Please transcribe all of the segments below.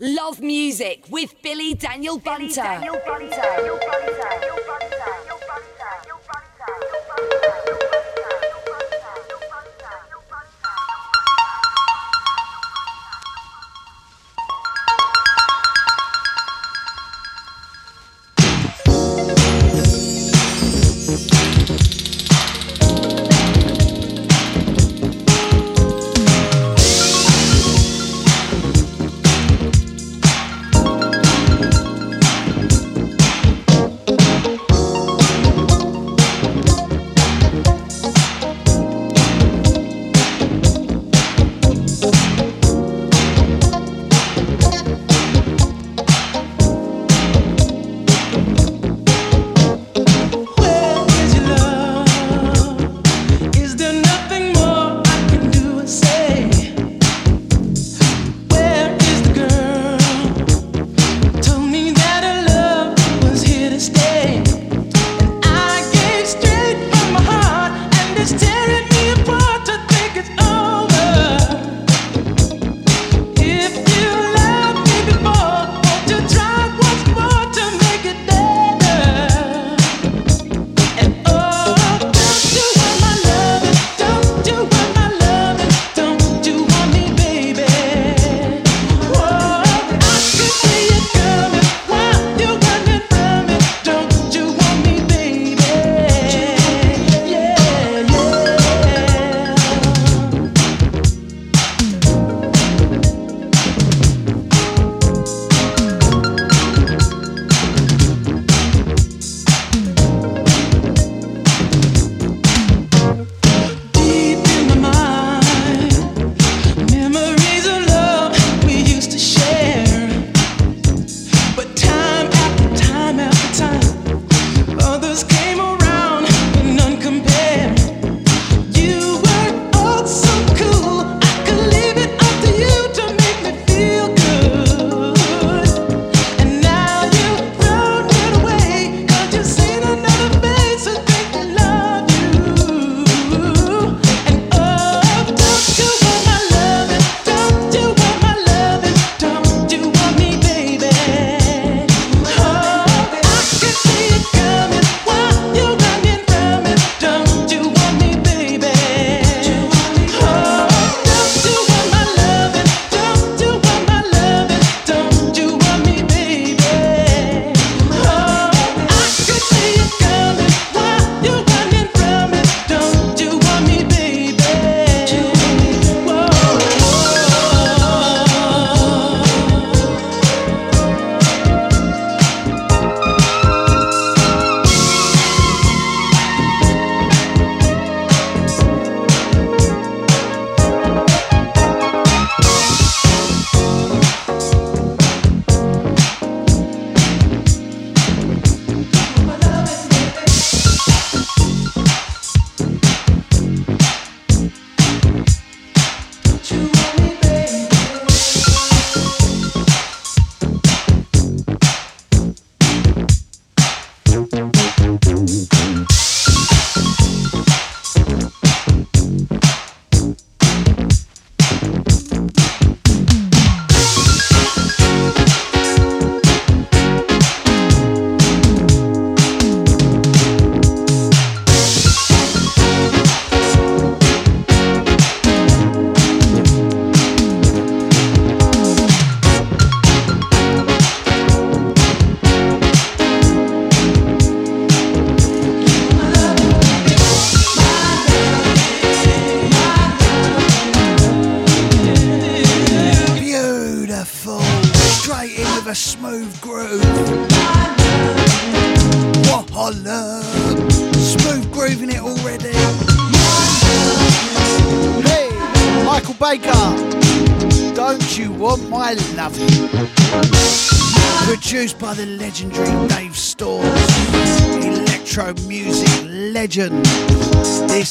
Love music with Billy Daniel Bunter. Billy Daniel Bunter. legend.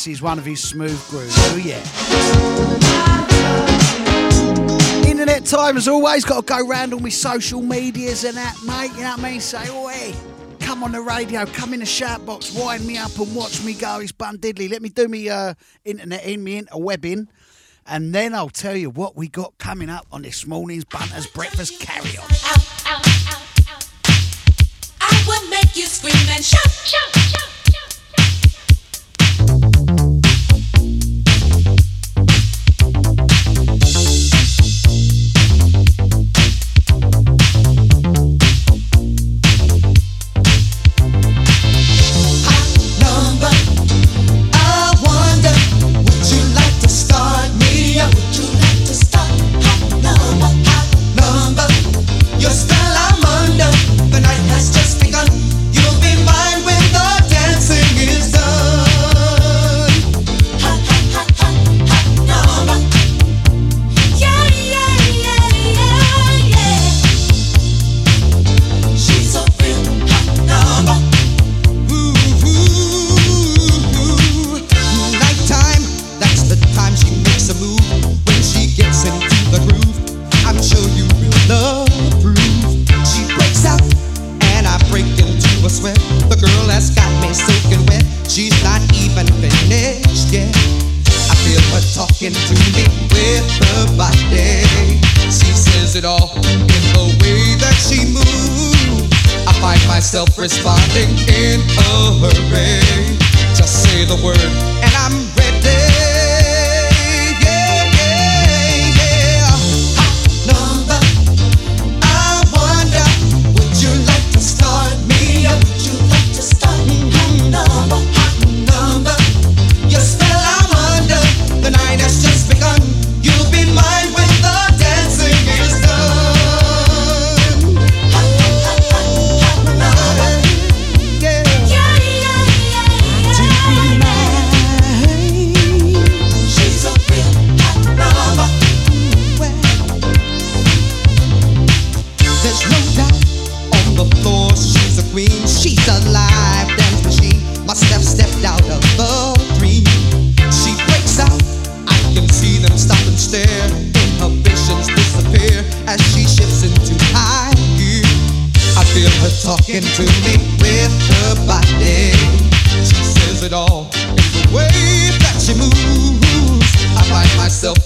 Is one of his smooth grooves. Oh, yeah. Internet time, as always, got to go round all my social medias and that, mate. You know what I mean? Say, oh, hey, come on the radio, come in the shout box, wind me up and watch me go. It's Bun Diddley. Let me do me uh, internet in, me interwebbing. And then I'll tell you what we got coming up on this morning's Bunter's Breakfast Carry On. I will make you scream and shout, shout,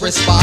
response.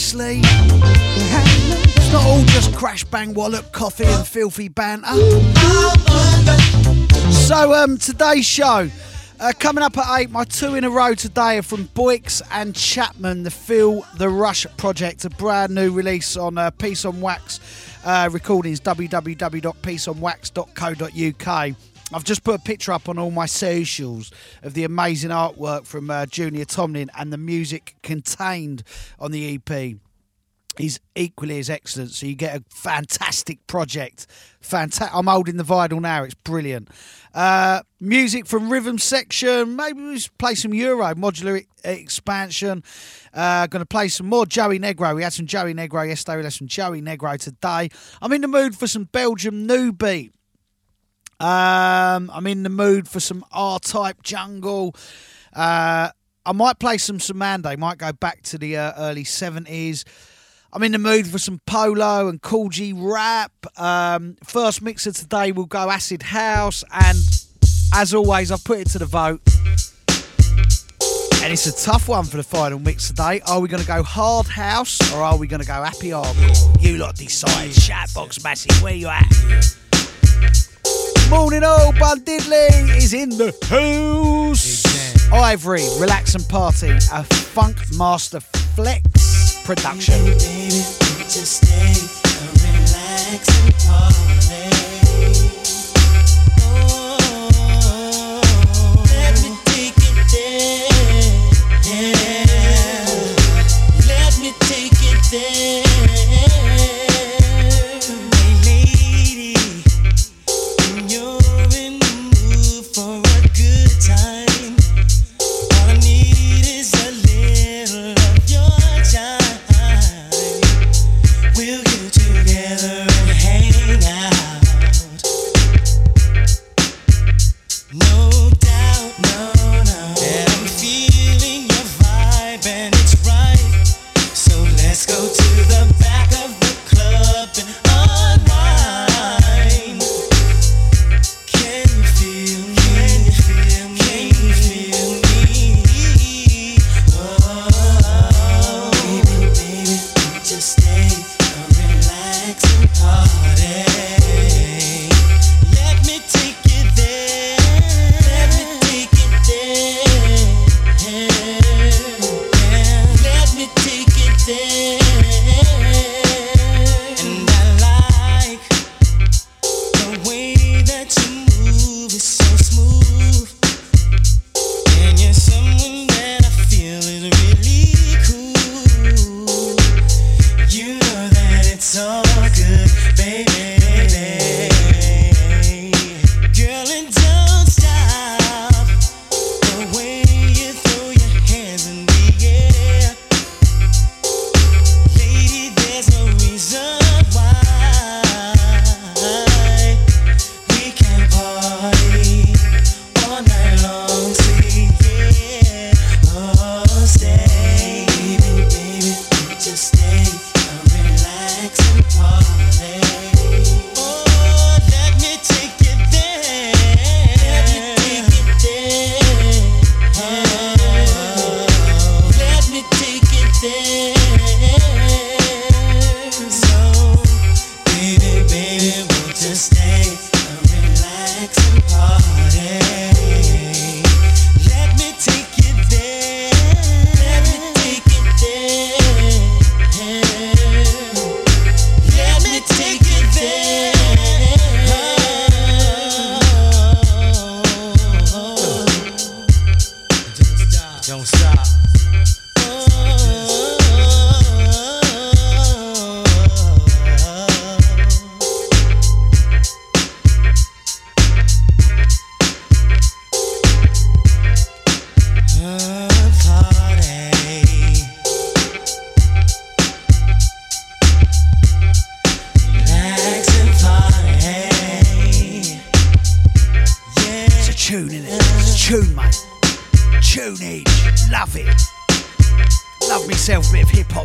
Nicely. It's not all just crash bang wallop, coffee and filthy banter. So um, today's show. Uh, coming up at 8, my two in a row today are from Boyks and Chapman, the Feel the Rush project, a brand new release on uh, Peace on Wax uh, recordings, www.peaceonwax.co.uk. I've just put a picture up on all my socials of the amazing artwork from uh, Junior Tomlin and the music contained on the EP is equally as excellent. So you get a fantastic project. Fantastic. I'm holding the vinyl now. It's brilliant. Uh, music from Rhythm Section. Maybe we just play some Euro modular e- expansion. Uh, going to play some more Joey Negro. We had some Joey Negro yesterday. We had some Joey Negro today. I'm in the mood for some Belgium new beat. Um, I'm in the mood for some R-type jungle. Uh, I might play some Samande. Might go back to the uh, early 70s. I'm in the mood for some Polo and Kool G Rap. Um, first mixer today will go Acid House, and as always, I've put it to the vote. And it's a tough one for the final mix today. Are we going to go hard house or are we going to go happy hardcore? You lot decide. Shoutbox massive, where you at? Morning, all Bun Diddley is in the house. Ivory, relax and party, a Funk Master Flex production. Just stay,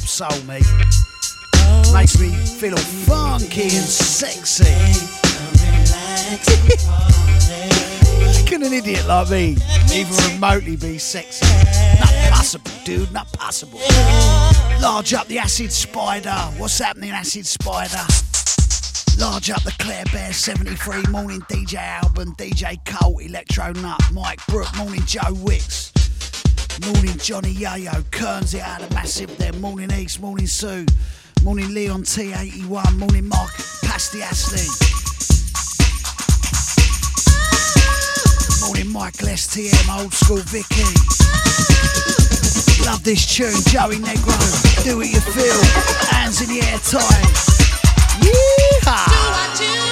soul, me. Makes me feel all funky and sexy. Can an idiot like me even remotely be sexy? Not possible, dude, not possible. Large up the acid spider. What's happening, acid spider? Large up the Claire Bear 73, morning DJ Alban, DJ Cole, Electro Nut, Mike Brook, morning Joe Wicks, morning Johnny Yayo, Kearns it out of Massive, then morning East, morning Sue, morning Leon T81, morning Mark Pasty Astley, morning Michael STM, old school Vicky. Love this tune, Joey Negro, do what you feel, hands in the air time. Yeehaw!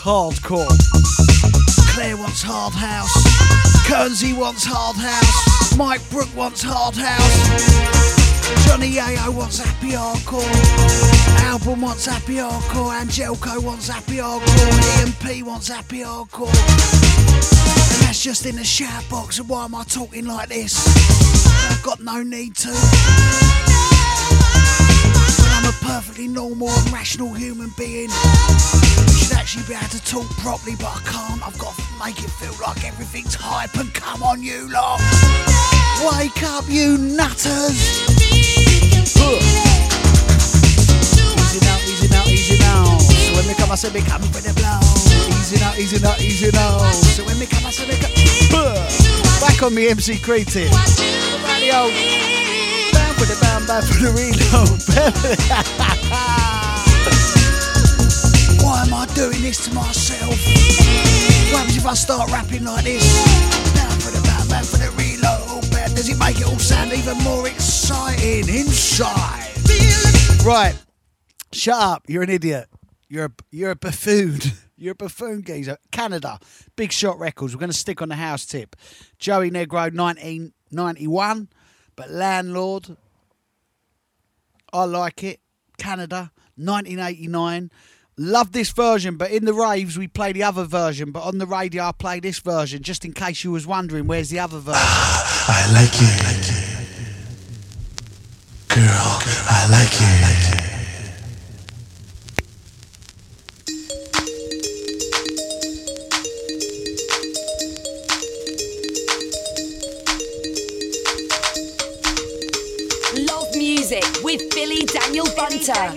Hardcore. Claire wants hard house. Kernsey wants hard house. Mike Brook wants hard house. Johnny Yayo wants happy hardcore. Alban wants happy hardcore. Angelco wants happy hardcore. EMP wants happy hardcore. And that's just in the shout box. And why am I talking like this? I've got no need to. When I'm a perfectly normal and rational human being. Actually be able to talk properly, but I can't. I've got to make it feel like everything's hype and come on, you lot. Wake up, you nutters. Easy now, easy now, easy now. So when me come, I say me come for the blow. Easy now, easy now, easy now. So when me come, I say me come. Back on me MC Creative. Radio. Down for the bam, back for the reload. doing this to myself? What happens if I start rapping like this? Down for the bam, back for the reload. Oh, bam, Does it make it all sound even more exciting inside? Right. Shut up. You're an idiot. You're a, you're a buffoon. You're a buffoon geezer. Canada. Big Shot Records. We're going to stick on the house tip. Joey Negro, 1991. But Landlord. I like it. Canada, 1989. Love this version, but in the raves we play the other version. But on the radio I play this version, just in case you was wondering where's the other version. Ah, I like it. Girl, I like it. Love music with Billy Daniel Bunter. Girl,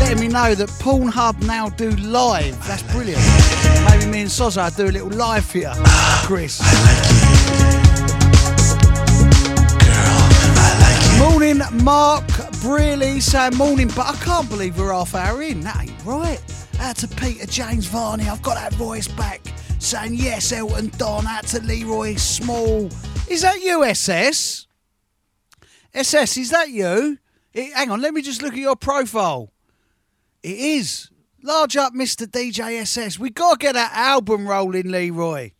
letting me know that Pornhub now do live. That's brilliant. Maybe me and Soza do a little live here, you, Chris. Morning, Mark Brearley saying morning, but I can't believe we're half hour in. That ain't right. Out to Peter James Varney, I've got that voice back saying yes, Elton Don. Out to Leroy Small. Is that you, SS? SS, is that you? Eh, hang on, let me just look at your profile. It is. Large up, Mr. DJ SS. We got to get that album rolling, Leroy.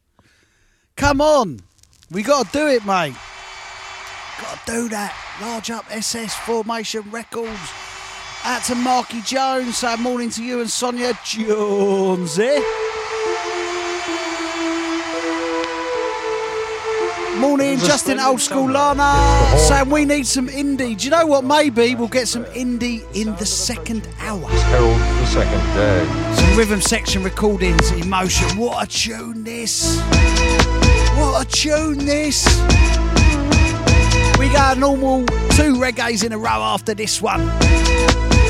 Come on. We got to do it, mate. Got to do that. Large up SS Formation Records. Out to Marky Jones. Say morning to you and Sonia Jones, eh? Morning, Justin Old School Lana. Oh. Saying we need some indie. Do you know what? Maybe we'll get some indie in the second hour. Herald the second day. Some rhythm section recordings, emotion. What a tune this! What a tune this! We got a normal two reggae's in a row after this one.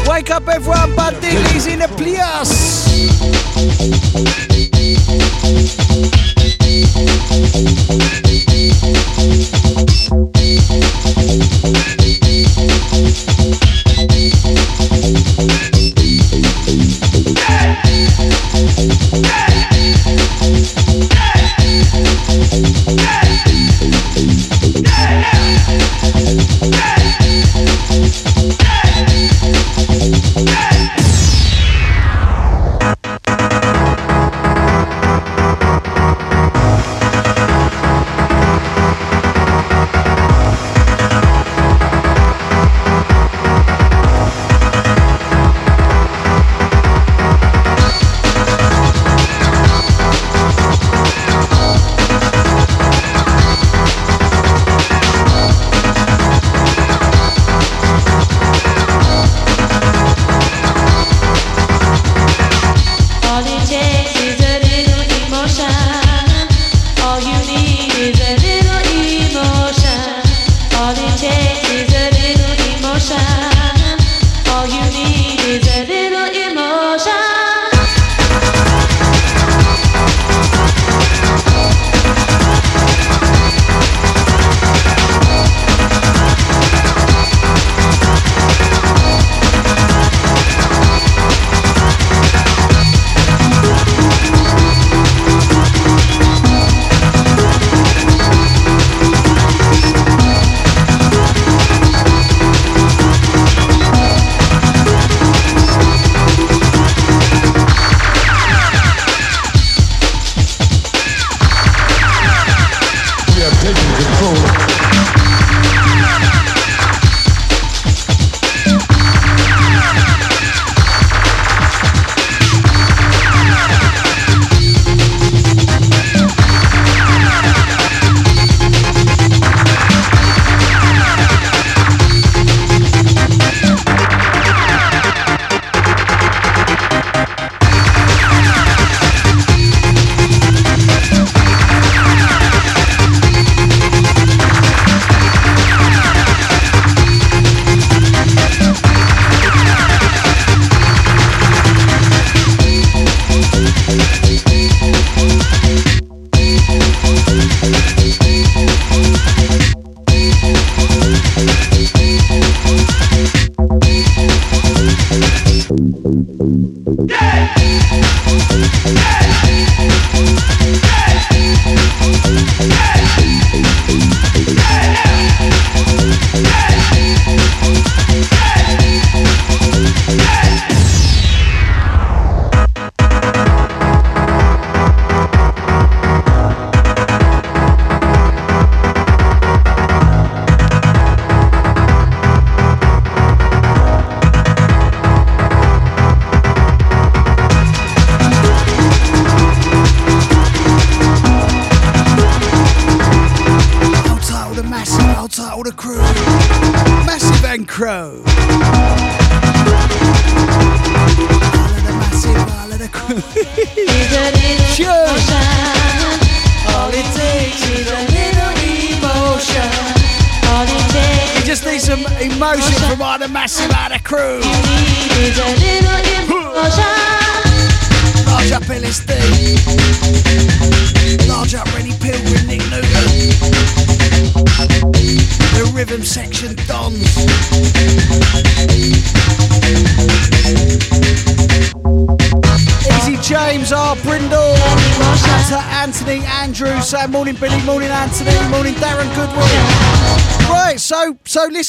Wake up, everyone! Bun Diddley's in the place. All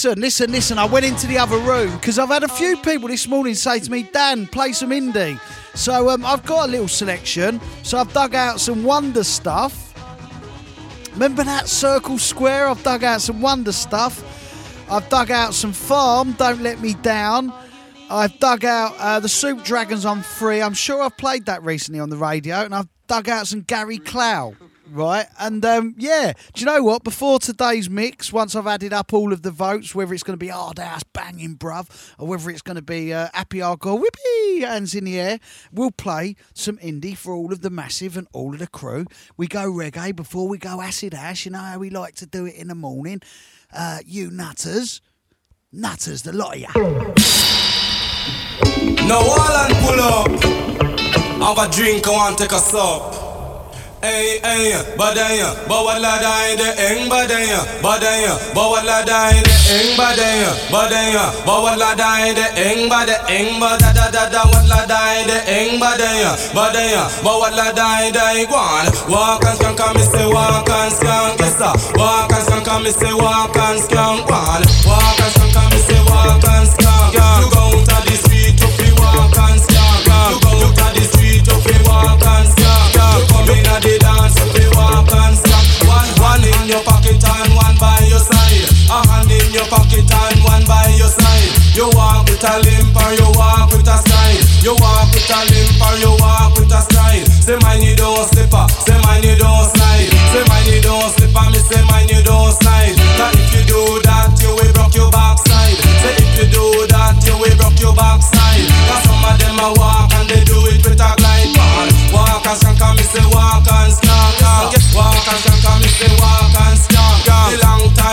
listen, listen, listen. I went into the other room because I've had a few people this morning say to me, Dan, play some indie. So um, I've got a little selection. So I've dug out some wonder stuff. Remember that circle square? I've dug out some wonder stuff. I've dug out some farm. Don't let me down. I've dug out uh, the Soup Dragons on free. I'm sure I've played that recently on the radio, and I've dug out some Gary Clail. Right, and um, yeah, do you know what? Before today's mix, once I've added up all of the votes, whether it's going to be hard ass banging, bruv, or whether it's going to be uh, happy hardcore, whippy, hands in the air, we'll play some indie for all of the massive and all of the crew. We go reggae before we go acid ash. You know how we like to do it in the morning. Uh, you nutters, nutters, the lot of. Now all and pull up. Have a drink, I want to take a sup. Hey, hey, badaya, bawala dai de eng badaya, badaya, bawala dai de eng badaya, badaya, bawala dai de eng bada eng bada da da da wala dai de eng badaya, badaya, bawala dai dai guan. Walk and skank, me say walk and skank, sir. Walk and skank, me say walk and skank, guan. Walk and skank, me say walk and skank. You go to the street in at the dance fi walk and. One in your pocket and one by your side. A hand in your pocket and one by your side. You walk with a limp you walk with a stride. You walk with a limp you walk with a stride. Say don't slip up. Say don't slide. Say don't slip up. Me say you don't if you do that you will your backside. Say if you do that you will your some of them a walk and they do it with a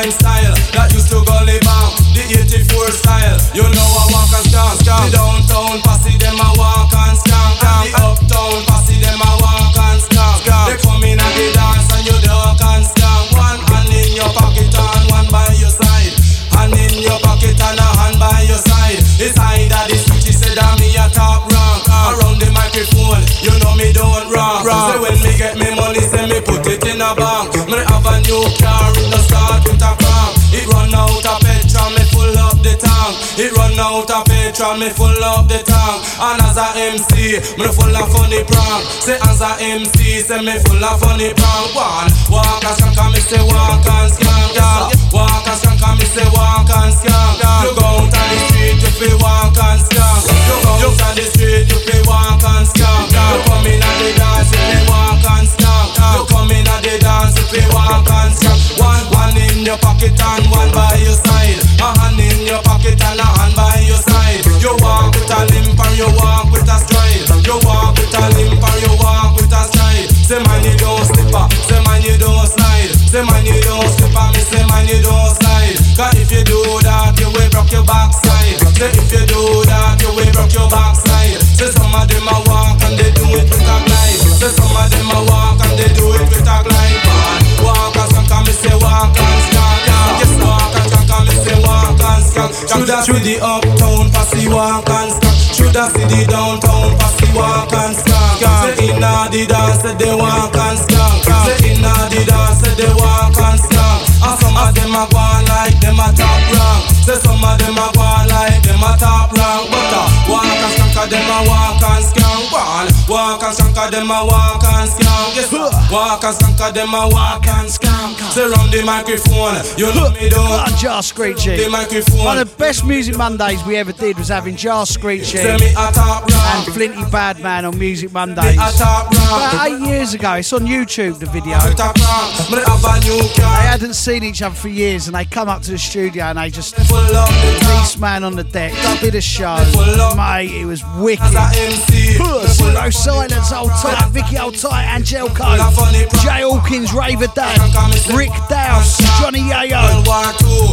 time style that used to go live on. The 84 style. You know I walk and skank. The downtown posse them a walk and skank. And the uptown posse them a walk and skank. They come in and they dance and you duck and skank. One hand in your pocket and one by your side. Hand in your pocket and a hand by your side. It's either the switch, said that me a talk wrong. Around the microphone, you know me don't wrong. Say when me get me money, say me put it in a bank. Me have a new car, It run out of petrol, me full up the tank. And as a MC, me full of funny prank. Say as a MC, say me full of funny prank. One walk and skank, me say walk and skank. Walk and skank, me say walk and skank. You go out on the street, you feel walk and skank. You go out on the street, you feel walk and skank. You come in at the dance, you feel walk and skank. You come in at the dance, you feel walk and skank. One, one in your pocket and one by your side. Pocket and a hand by your side. You walk with a limp and you walk with a stride. You walk with a limp and you walk with a stride. Say man you don't slip up, say man you don't slide. Say man you don't slip up, me say man you don't slide. Cause if you do that, you will broke your backside. Say if you do that, you will broke your backside. Say some of them a walk and they do it with a glide. Say some of them a walk and they do it with a glide. Walk and skank and me say walk and skank. Walk and skank. Should I see the uptown posse walk and skank? Should I see the downtown posse walk and skank? Say inna the dance, they walk and skank. Say inna the dance, they walk and skank. And some of them a go like them a top rank. Say some of them a go like them a top rank. But uh, walk and 'cause them a walk and skank. One walk and skanker, them a walk and scam. Sir. Walk and skanker, them a walk and scam. Surround the microphone, you know me don't. on, Jah Screechy. The microphone. One of the best Music Mondays we ever did was having Jah Screechy me a top and. Flinty Badman on Music Mondays. a top round. About eight years ago, it's on YouTube, the video. Top round. Me have a new They hadn't seen each other for years and they come up to the studio and they just Full up the top. Beast Man on the deck, did a show. Mate, it was wicked. As Silence, Old Tight, Vicky Old Tight, Angelco, Jay Hawkins, Raver Dan, Rick Dowse, Johnny Yayo.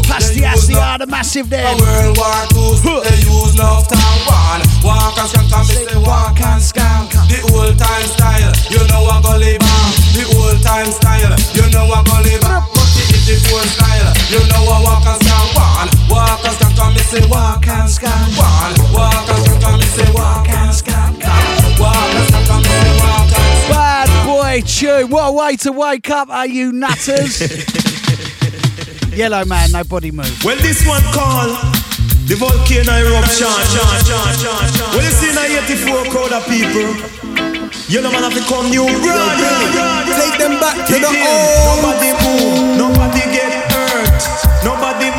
Pasty no- Asty, the Massive Dan. World War Two. They use love town one. Walk and skank and say walk and skank. The old time style, you know I go live on. The old time style, you know I go live on. But it is the old style, you know I walk and skank one. Walk and skank and me say walk and skank one. Walk and skank and say walk and skank. Walk and skank and me say walk and skank. Bad boy tune. What a way to wake up, are you nutters? Yellowman, nobody move. Well, this one called the volcano eruption. Well, you see, in a 84 crowd of people, you know, man, have to come new. Run, run, run. Take them back to Dig the in. old. Nobody move, nobody get hurt. Nobody move, nobody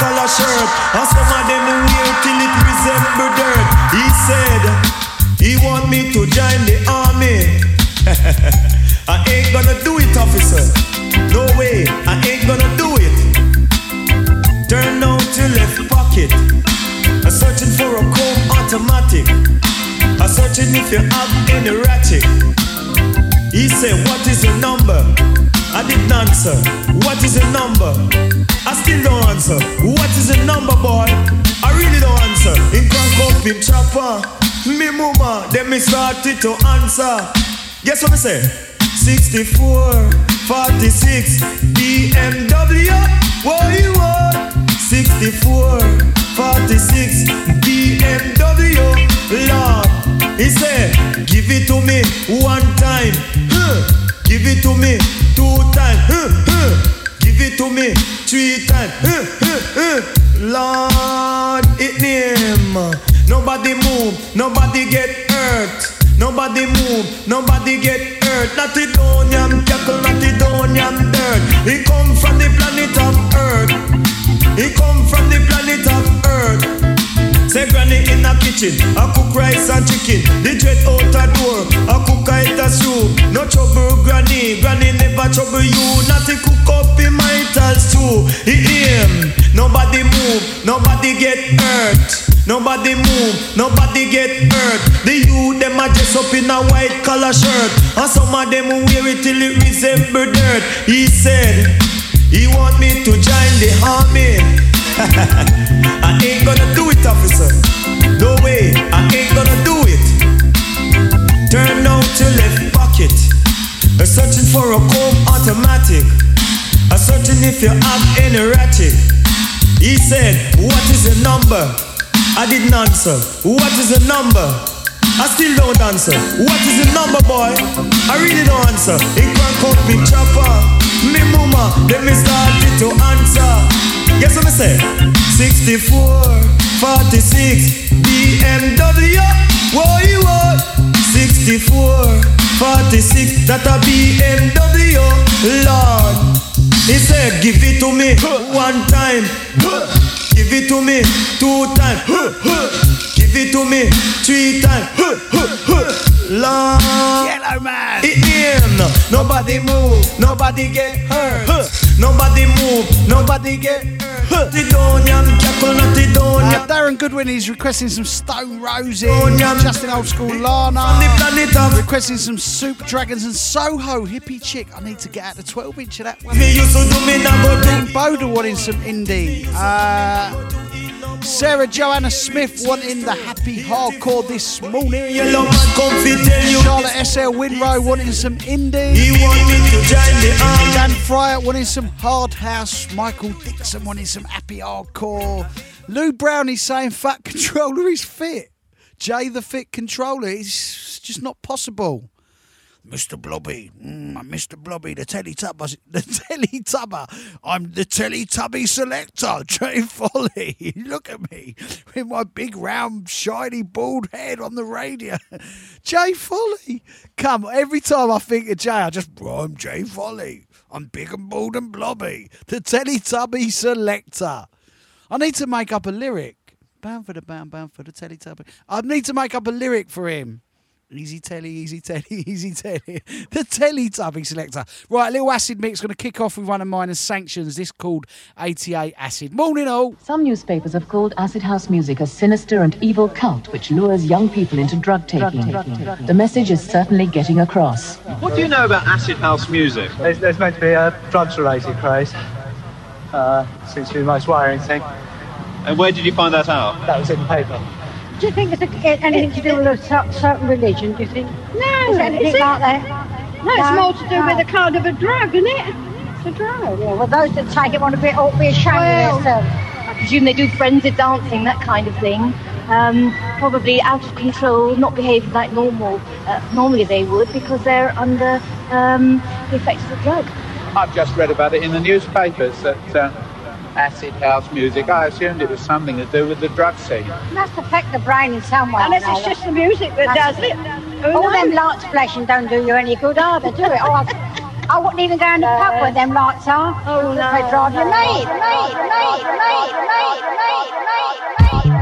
collar shirt. And some of them wear till it resemble dirt. He said he want me to join the army. I ain't gonna do it, officer. No way, I ain't gonna do it. Turn out your left pocket. I'm searching for a comb automatic. I'm searching if you have any ratchet. He said, What is your number? I didn't answer. What is your number? I still don't answer. What is the number, boy? I really don't answer. In crank up in chopper. Me mama, then me started to answer. Guess what I say? 64, 46, BMW. What you want? 64, 46, BMW. Lord, he said, give it to me one time. Huh. Give it to me two times. Huh. Huh. Give it to me three times. Lord, it name. Nobody move, nobody get hurt. Nobody move, nobody get hurt. Not the Donian cackle, not the Donian dirt. He come from the planet of Earth. He come from the planet of Earth. Say granny in a kitchen, I cook rice and chicken. The dread out a door, I cook a eat a soup. No trouble granny, granny never trouble you. Not to cook up in my stew. He aim, nobody move, nobody get hurt. Nobody move, nobody get hurt. The youth them are just up in a white collar shirt, and some of them wear it till it resemble dirt. He said he want me to join the army. Ain't gonna do it, officer. No way, I ain't gonna do it. Turn out your left pocket. I'm searching for a comb automatic. I'm searching if you have any ratchet. He said, What is the number? I didn't answer. What is the number? I still don't answer. What is the number, boy? I really don't answer. It can't come me chopper. Me mama, let me start it to answer. Guess what I say? 64, 46, BMW. What you want? 64, 46, that a BMW. Lord, he said, give it to me one time. Give it to me two times. Give it to me three times. Lord, Yellowman. him. Nobody move, nobody get hurt. Nobody move, nobody get hurt. The Donian cackle, not the Uh, Darren Goodwin is requesting some Stone Roses. Justin Old School Lana, requesting some Super Dragons and Soho Hippie Chick. I need to get out the 12 inch of that one. me used to do me now go do. Boda wanting some indie. Uh, Sarah Joanna Smith wanting the happy hardcore this morning. Yellow man come fi tell you. Charlotte SL Winrow wanting some indie. He want me to join the army. Dan Fryer wanting some hard house. Michael Dixon wanting some happy hardcore. Lou Brown is saying Fat Controller is fit. Jay the Fit Controller is just not possible. Mr. Blobby, mm, I'm Mr. Blobby, the Teletubber, the Teletubber. I'm the Teletubby selector, Jay Folly. Look at me with my big round shiny bald head on the radio. Jay Folly. Come, every time I think of Jay, I just, I'm Jay Folly. I'm big and bald and blobby, the Teletubby selector. I need to make up a lyric. Bound for the bound, bound for the Teletubby. I need to make up a lyric for him. Easy telly, easy telly, easy telly. The telly Teletubby selector. Right, a little acid mix. Going to kick off with one of mine as sanctions. This called 88 Acid. Morning all. Some newspapers have called acid house music a sinister and evil cult which lures young people into drug taking. The message is certainly getting across. What do you know about acid house music? There's, there's meant to be a drugs-related craze. Uh, seems to be the most worrying thing. And where did you find that out? That was in the paper. Do you think it's a, anything to do with a certain religion, do you think? No, is it anything like that? No, it's more to do with a kind of a drug, isn't it? It's a drug. Yeah, well, those that take it want to be, ought to be ashamed of themselves. I presume they do frenzied dancing, that kind of thing. Um, probably out of control, not behaving like normal. Uh, normally they would because they're under um, the effects of the drug. I've just read about it in the newspapers that uh, acid house music. I assumed it was something to do with the drug scene. It must affect the brain in some way. Unless it's just the music that That's does it. Who All them lights flashing don't do you any good either, do it? Oh, I, I wouldn't even go in the pub where them lights are. Oh, no, They drive you no. mad, mad, mad, mad, mad, mad, mad,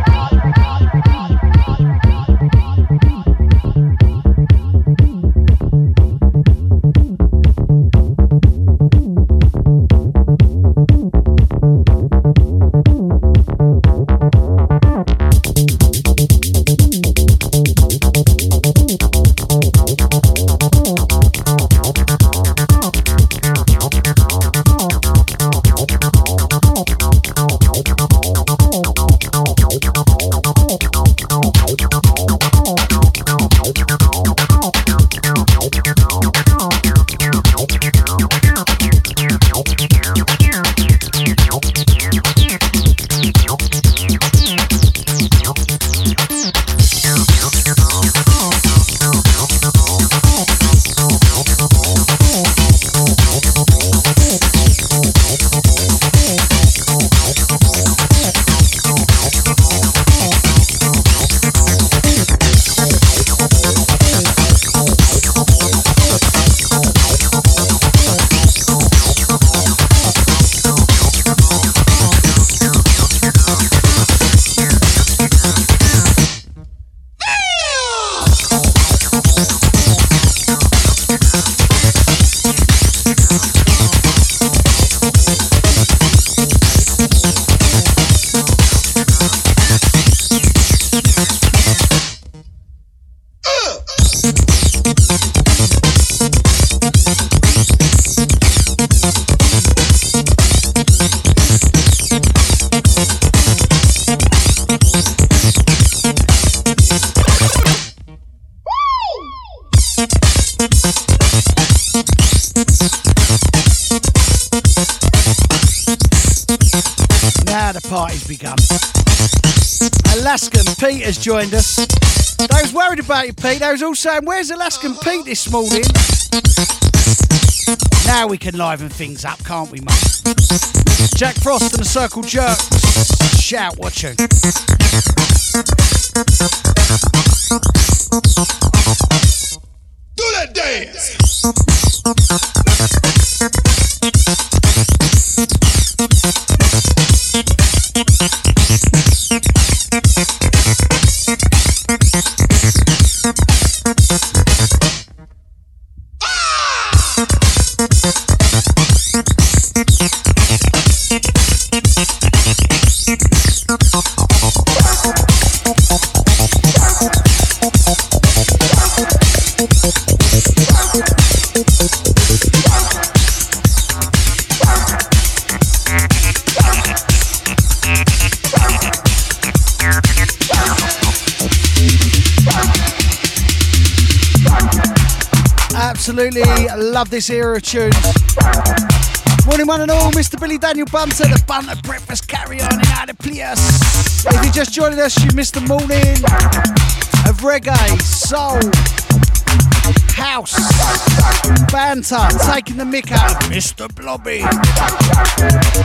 was all saying, "Where's Alaskan Pete this morning?" Now we can liven things up, can't we, mate? Jack Frost and the Circle Jerk. Shout, watch Absolutely love this era of tunes. Morning, one and all, Mr. Billy Daniel Bunter, the Bunter Breakfast Carry On in Out of Plius. If you're just joining us, you missed the morning of reggae, soul, house. Banter, taking the mick out of Mr. Blobby.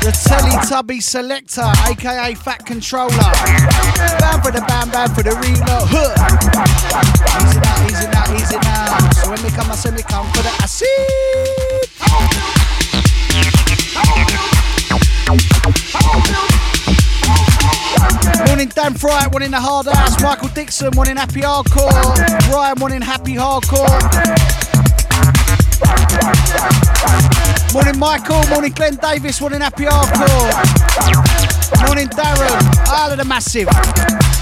The Teletubby Selector, aka Fat Controller. Bam for the bam, bam for the reload. Huh. Easy now, easy now, easy now. So when we come, I say we come for the acid. Morning Dan Fry, one in the hard ass. Michael Dixon, one in happy hardcore. Brian, one in happy hardcore. Morning Michael, morning Glenn Davis, one in happy hardcore. Morning Darren, Isle of the Massive.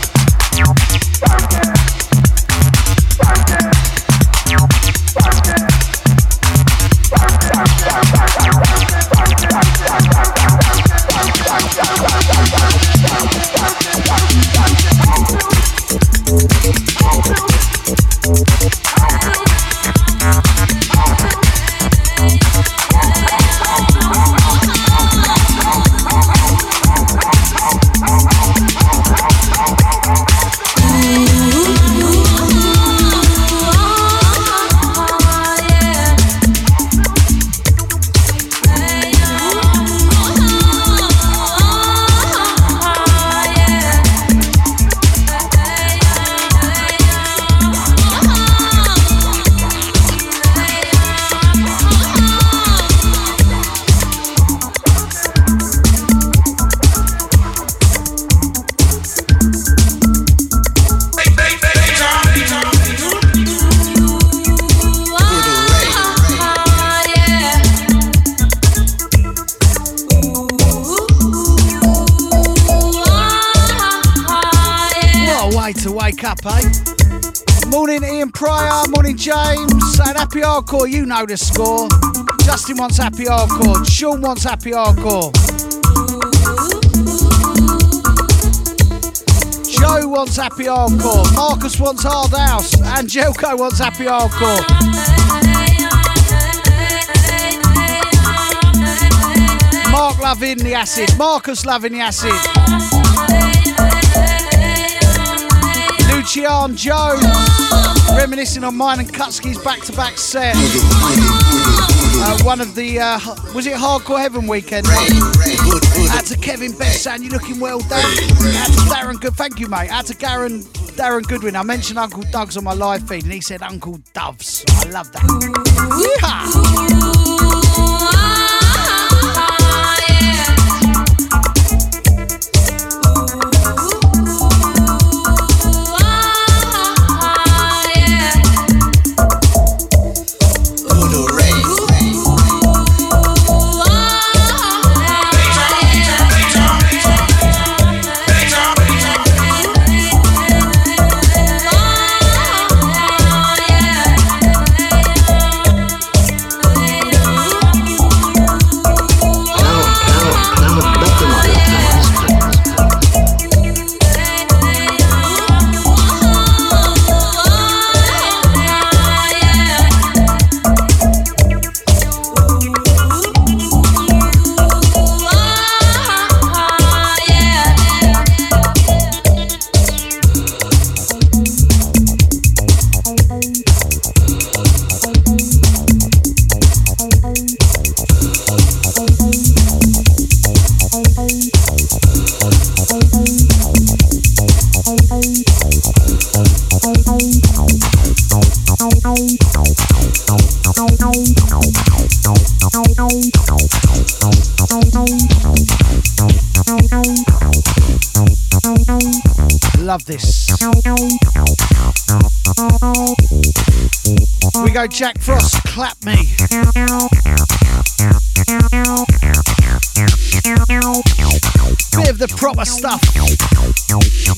Hardcore, you know the score. Justin wants happy hardcore, Sean wants happy hardcore. Joe wants happy hardcore, Marcus wants hard house, and Jelko wants happy hardcore. Mark loving the acid, Marcus loving the acid. Lucian Jones, reminiscing on mine and Kutski's back-to-back set. Uh, one of the uh, was it Hardcore Heaven weekend? Out to Kevin Best, saying you're looking well, Dan. Out to Darren Good, thank you, mate. Out to Darren Darren Goodwin. I mentioned Uncle Doug's on my live feed, and he said Uncle Doves. I love that. Yeehaw! Jack Frost, clap me. Bit of the proper stuff.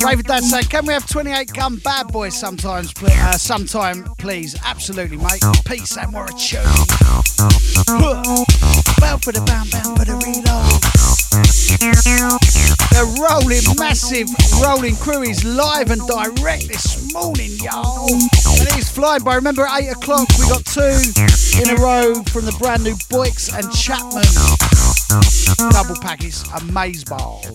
Raven Dad saying, can we have 28 gun bad boys sometimes, pl- uh, sometime, please? Absolutely, mate. Peace and more a tune. Bow for the bam, bam for the reload. The rolling, massive rolling crew is live and direct this morning, y'all. Flying by. Remember, at 8 o'clock, we got two in a row from the brand new Boyks and Chapman. Double packets, amaze balls.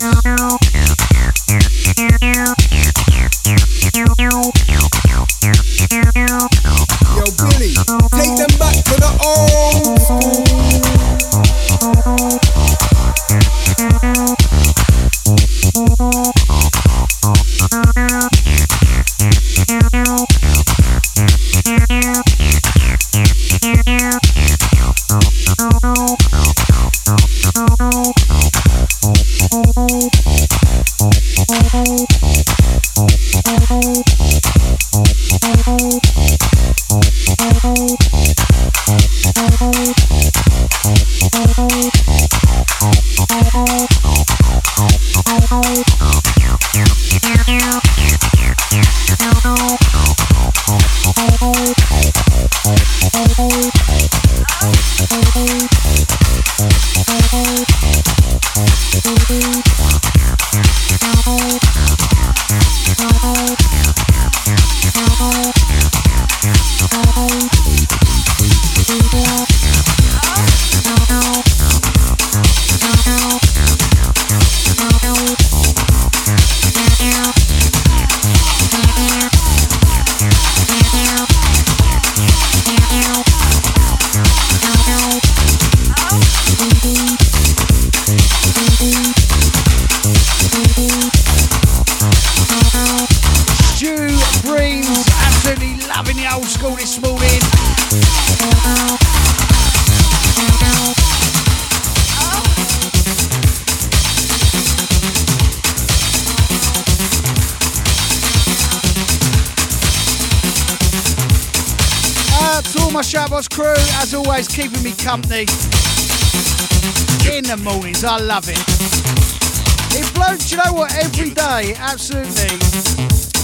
know, do you know what? Every day, absolutely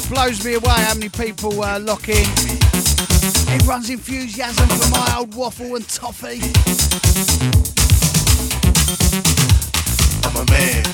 blows me away how many people uh, lock in. Everyone's enthusiasm for my old waffle and toffee. I'm a man.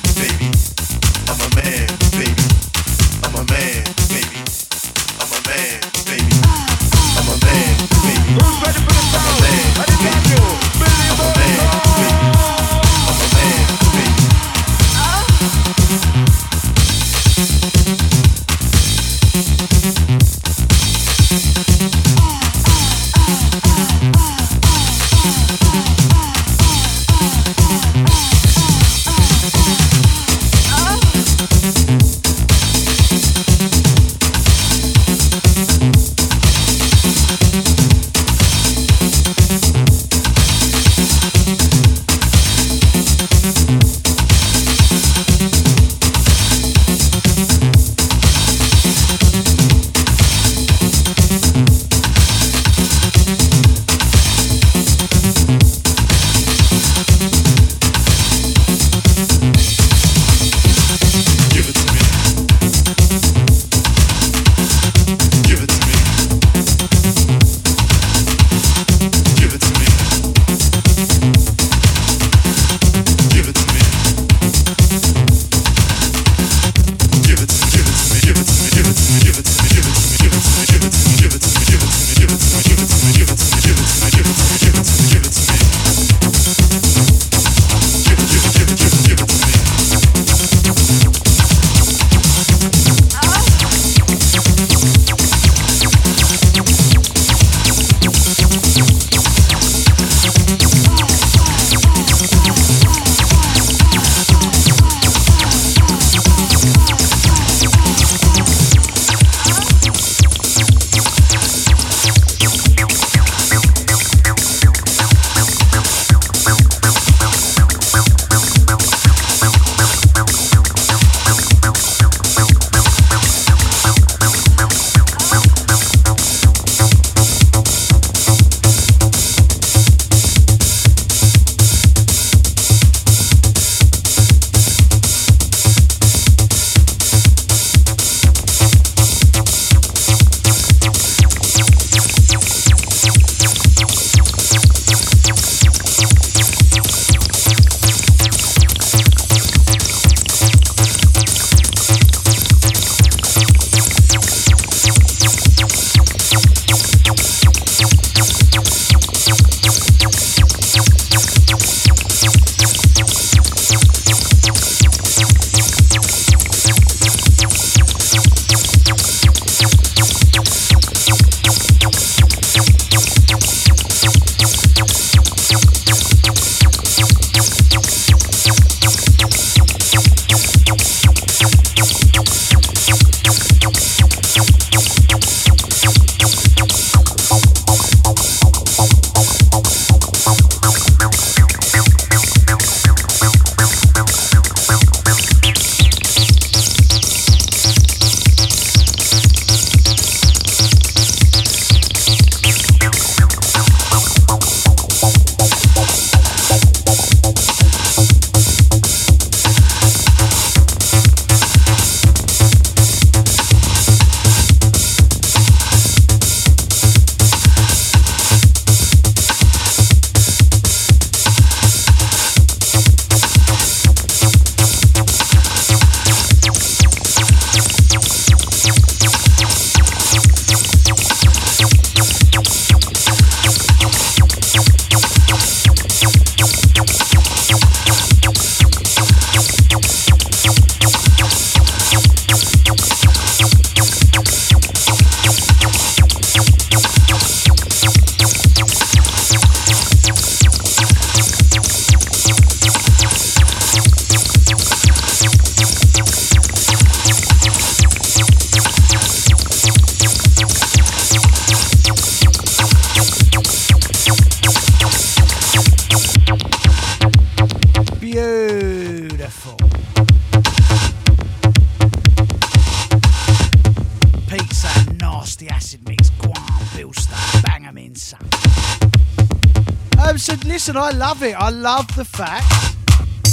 The fact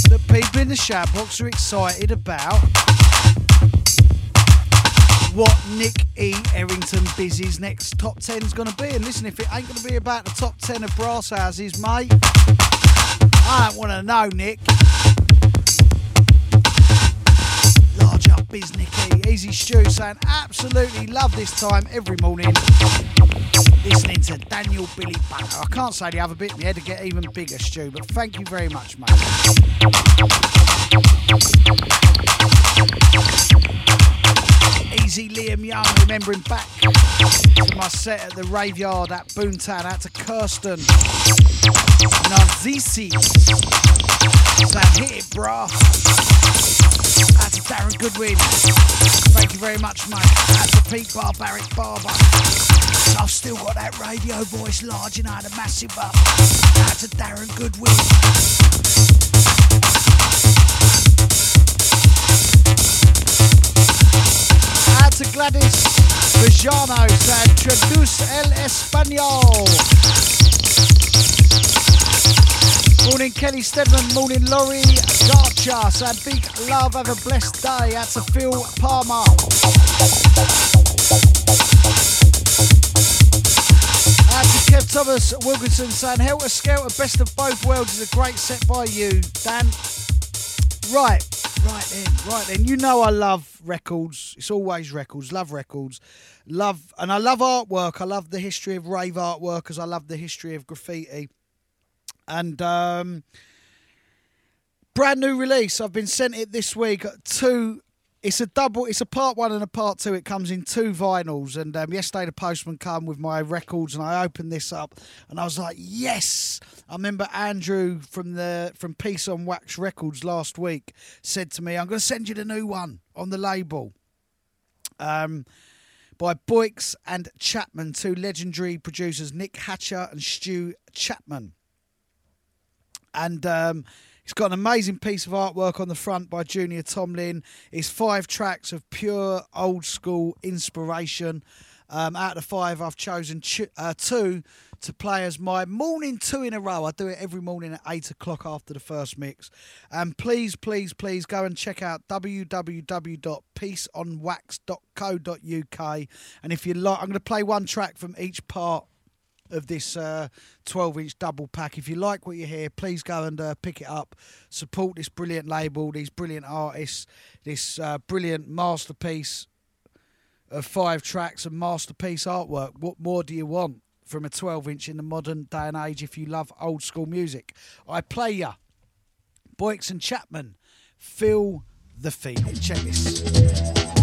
that people in the shout box are excited about what Nick E. Errington Busy's next top 10 is going to be. And listen, if it ain't going to be about the top 10 of brass houses, mate, I don't want to know, Nick. Large up biz, Nicky. Easy Stew saying, absolutely love this time every morning. Listening to Daniel Billy Bunter. I can't say the other bit, my head to get even bigger, Stu, but thank you very much, mate. Easy Liam Young, remembering back to my set at the Rave Yard at Boomtown, out to Kirsten Narzisi. So hit it, brah. Out to Darren Goodwin. Thank you very much, mate. Out to Pete Barbaric Barber. I've still got that radio voice large and I had a massive up. Out to Darren Goodwin. Out to Gladys Villano said Traduce el Español. Morning Kelly Stedman, morning Laurie Garcher, said big love, have a blessed day. Out to Phil Palmer. Thomas Wilkinson saying Helter Skelter, best of both worlds is a great set by you, Dan. Right, right then, right then. You know I love records. It's always records. Love records. Love and I love artwork. I love the history of rave artwork as I love the history of graffiti. And um brand new release. I've been sent it this week. Two it's a double. It's a part one and a part two. It comes in two vinyls. And um, yesterday the postman came with my records, and I opened this up, and I was like, "Yes!" I remember Andrew from the from Peace on Wax Records last week said to me, "I'm going to send you the new one on the label." Um, by Boyks and Chapman, two legendary producers, Nick Hatcher and Stu Chapman. And um, it's got an amazing piece of artwork on the front by Junior Tomlin. It's five tracks of pure old school inspiration. Um, out of five, I've chosen ch- uh, two to play as my morning two in a row. I do it every morning at eight o'clock after the first mix. And please, please, please go and check out www.peaceonwax.co.uk. And if you like, I'm going to play one track from each part of this 12 inch double pack. If you like what you hear, please go and uh, pick it up. Support this brilliant label, these brilliant artists, this uh, brilliant masterpiece of five tracks and masterpiece artwork. What more do you want from a 12 inch in the modern day and age if you love old school music? I play ya. Boyks and Chapman, feel the feeling. Check this.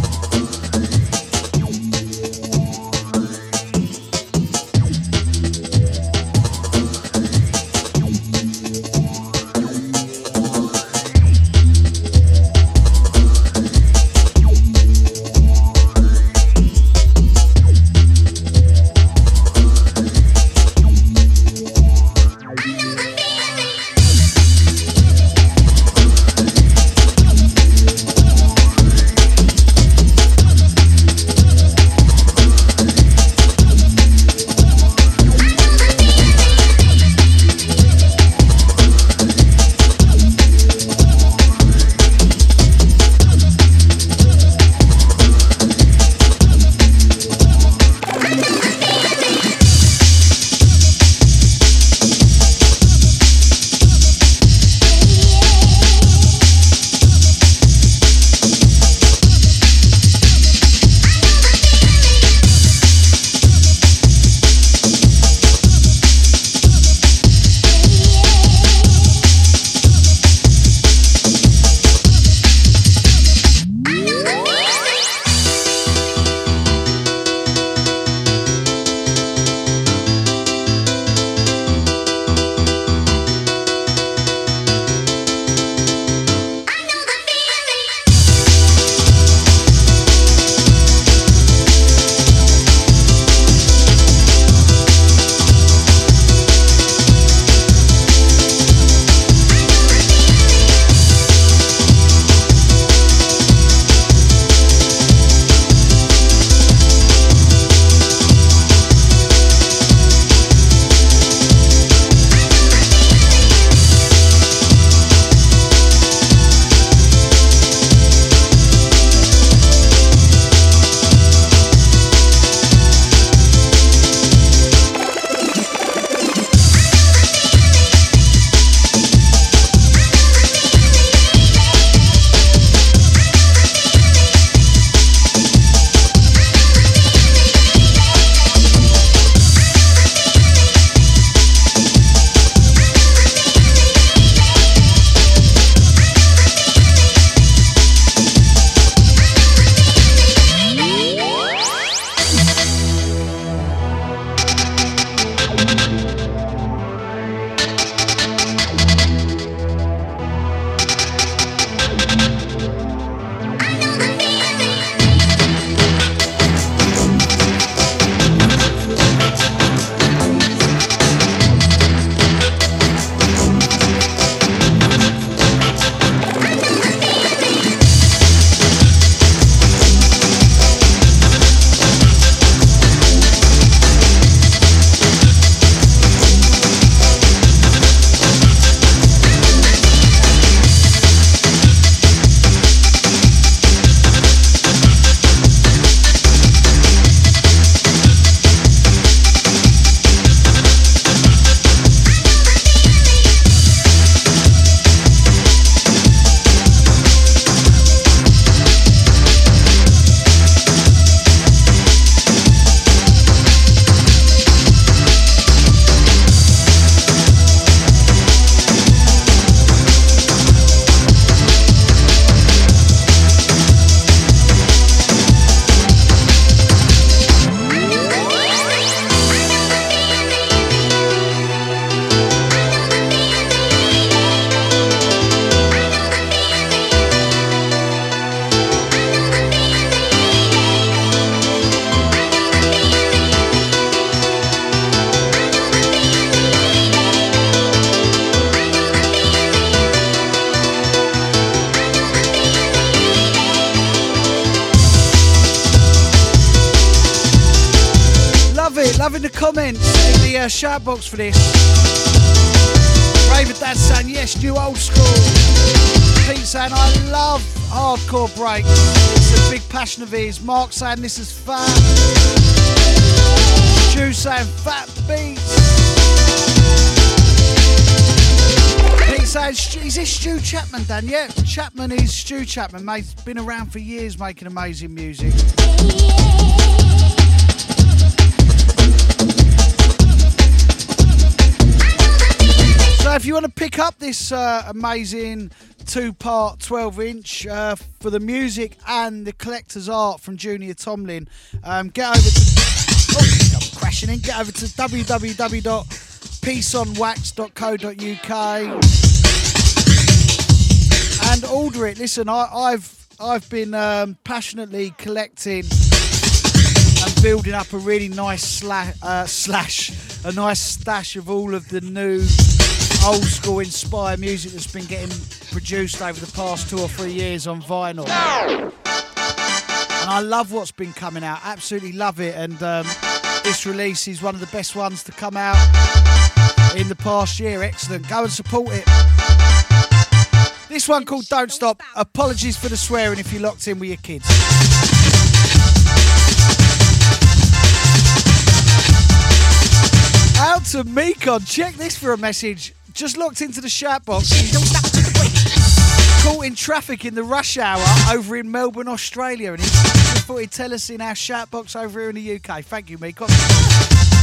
Shout box for this. Raven Dad saying, yes, new old school. Pete saying, I love hardcore breaks. It's a big passion of his. Mark saying, this is fun. Stu saying, fat beats. Pete saying, "Stu- is this Stu Chapman, Dan? Yeah, Chapman is Stu Chapman, mate. Been around for years making amazing music. If you want to pick up this uh, amazing two-part 12-inch uh, for the music and the collector's art from Junior Tomlin, um, get over to oh, I'm crashing in. Get over to www.peaceonwax.co.uk and order it. Listen, I, I've I've been um, passionately collecting and building up a really nice slash, uh, slash, a nice stash of all of the new old school inspired music that's been getting produced over the past two or three years on vinyl. And I love what's been coming out, absolutely love it. And um, this release is one of the best ones to come out in the past year. Excellent. Go and support it. This one called Don't Stop. Apologies for the swearing if you're locked in with your kids. Out to Mekon. Check this for a message. Just locked into the chat box. Caught in traffic in the rush hour over in Melbourne, Australia. And he thought he'd tell us in our chat box over here in the UK. Thank you, Mekon.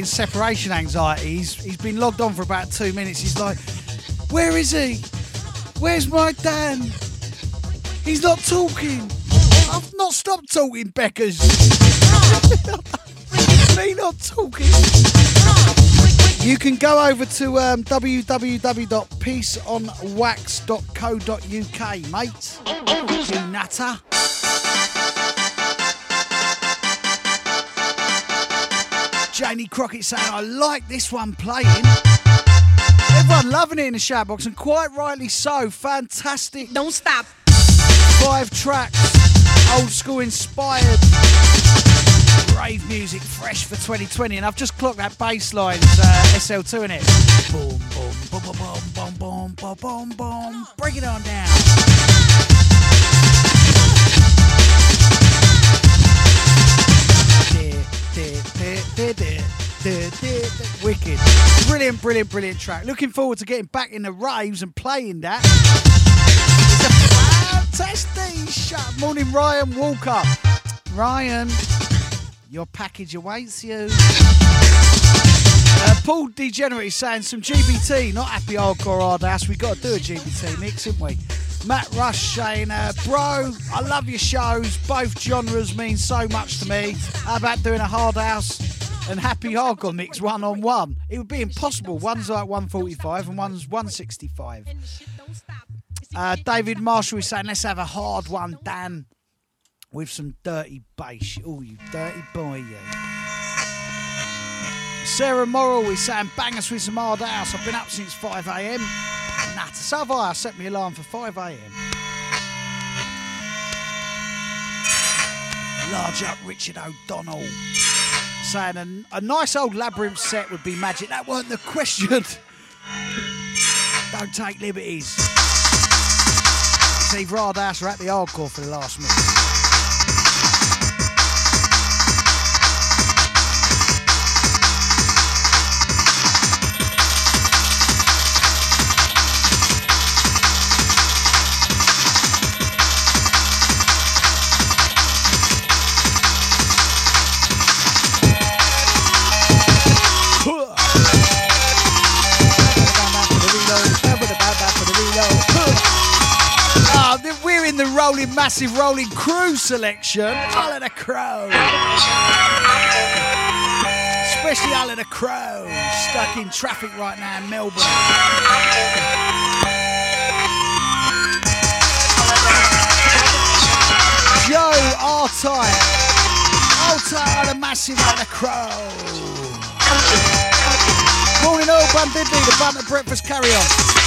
Getting separation anxiety. He's, he's been logged on for about two minutes. He's like, Where is he? Where's my Dan? He's not talking. I've not stopped talking, Becker's. Me not talking. You can go over to um, www.peaceonwax.co.uk, mate. You. Janie Crockett saying, I like this one playing. Everyone loving it in the shout box, and quite rightly so. Fantastic. Don't stop. Five tracks, old school inspired. Rave music, fresh for 2020, and I've just clocked that bass line's uh, SL2 in it. Boom, boom, boom, boom, boom, boom, boom, boom, boom, boom. Break it on down. Wicked. Brilliant, brilliant, brilliant track. Looking forward to getting back in the raves and playing that. Fantastic. Morning, Ryan Walker. Ryan, your package awaits you. Uh, Paul Degenerate saying some GBT, not happy hardcore hard ass. We got to do a GBT mix, haven't we? Matt Rush saying, uh, bro, I love your shows. Both genres mean so much to me. How about doing a hard house and happy hardcore mix one on one? It would be impossible. One's like 145 and one's 165. Uh, David Marshall is saying, let's have a hard one, Dan, with some dirty bass. Oh, you dirty boy, you. Sarah Morrill is saying, bang us with some hard house. I've been up since 5 a.m. Nah, so have I. I set my alarm for 5 a.m. Large up Richard O'Donnell saying a, a nice old labyrinth set would be magic. That weren't the question. Don't take liberties. It's either hard ass or at the hardcore for the last minute. Rolling, massive rolling crew selection. Alan the Crow. Especially Alan the Crow, stuck in traffic right now in Melbourne. Joe R-Type. On a massive Alan the Crow. Morning all, Diddley, the at breakfast carry on.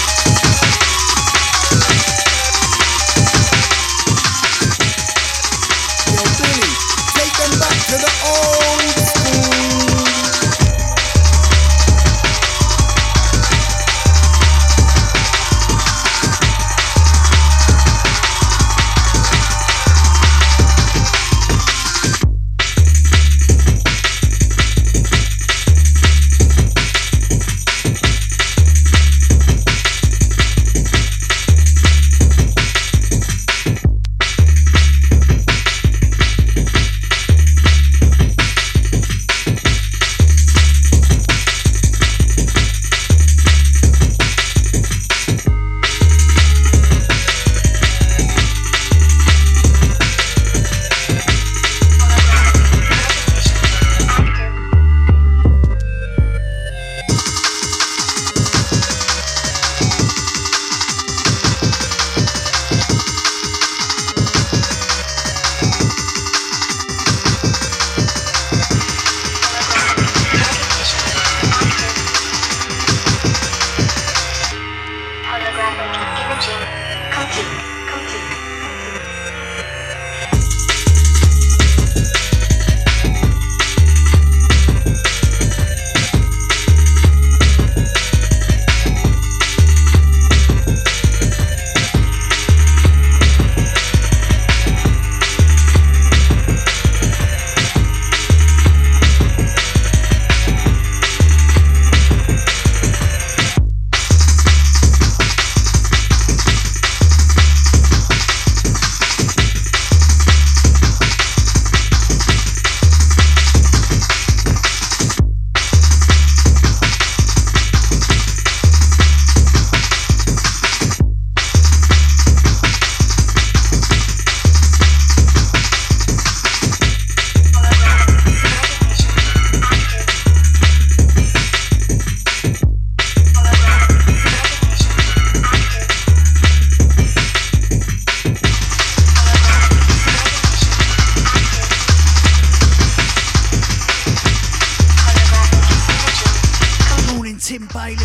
Bailey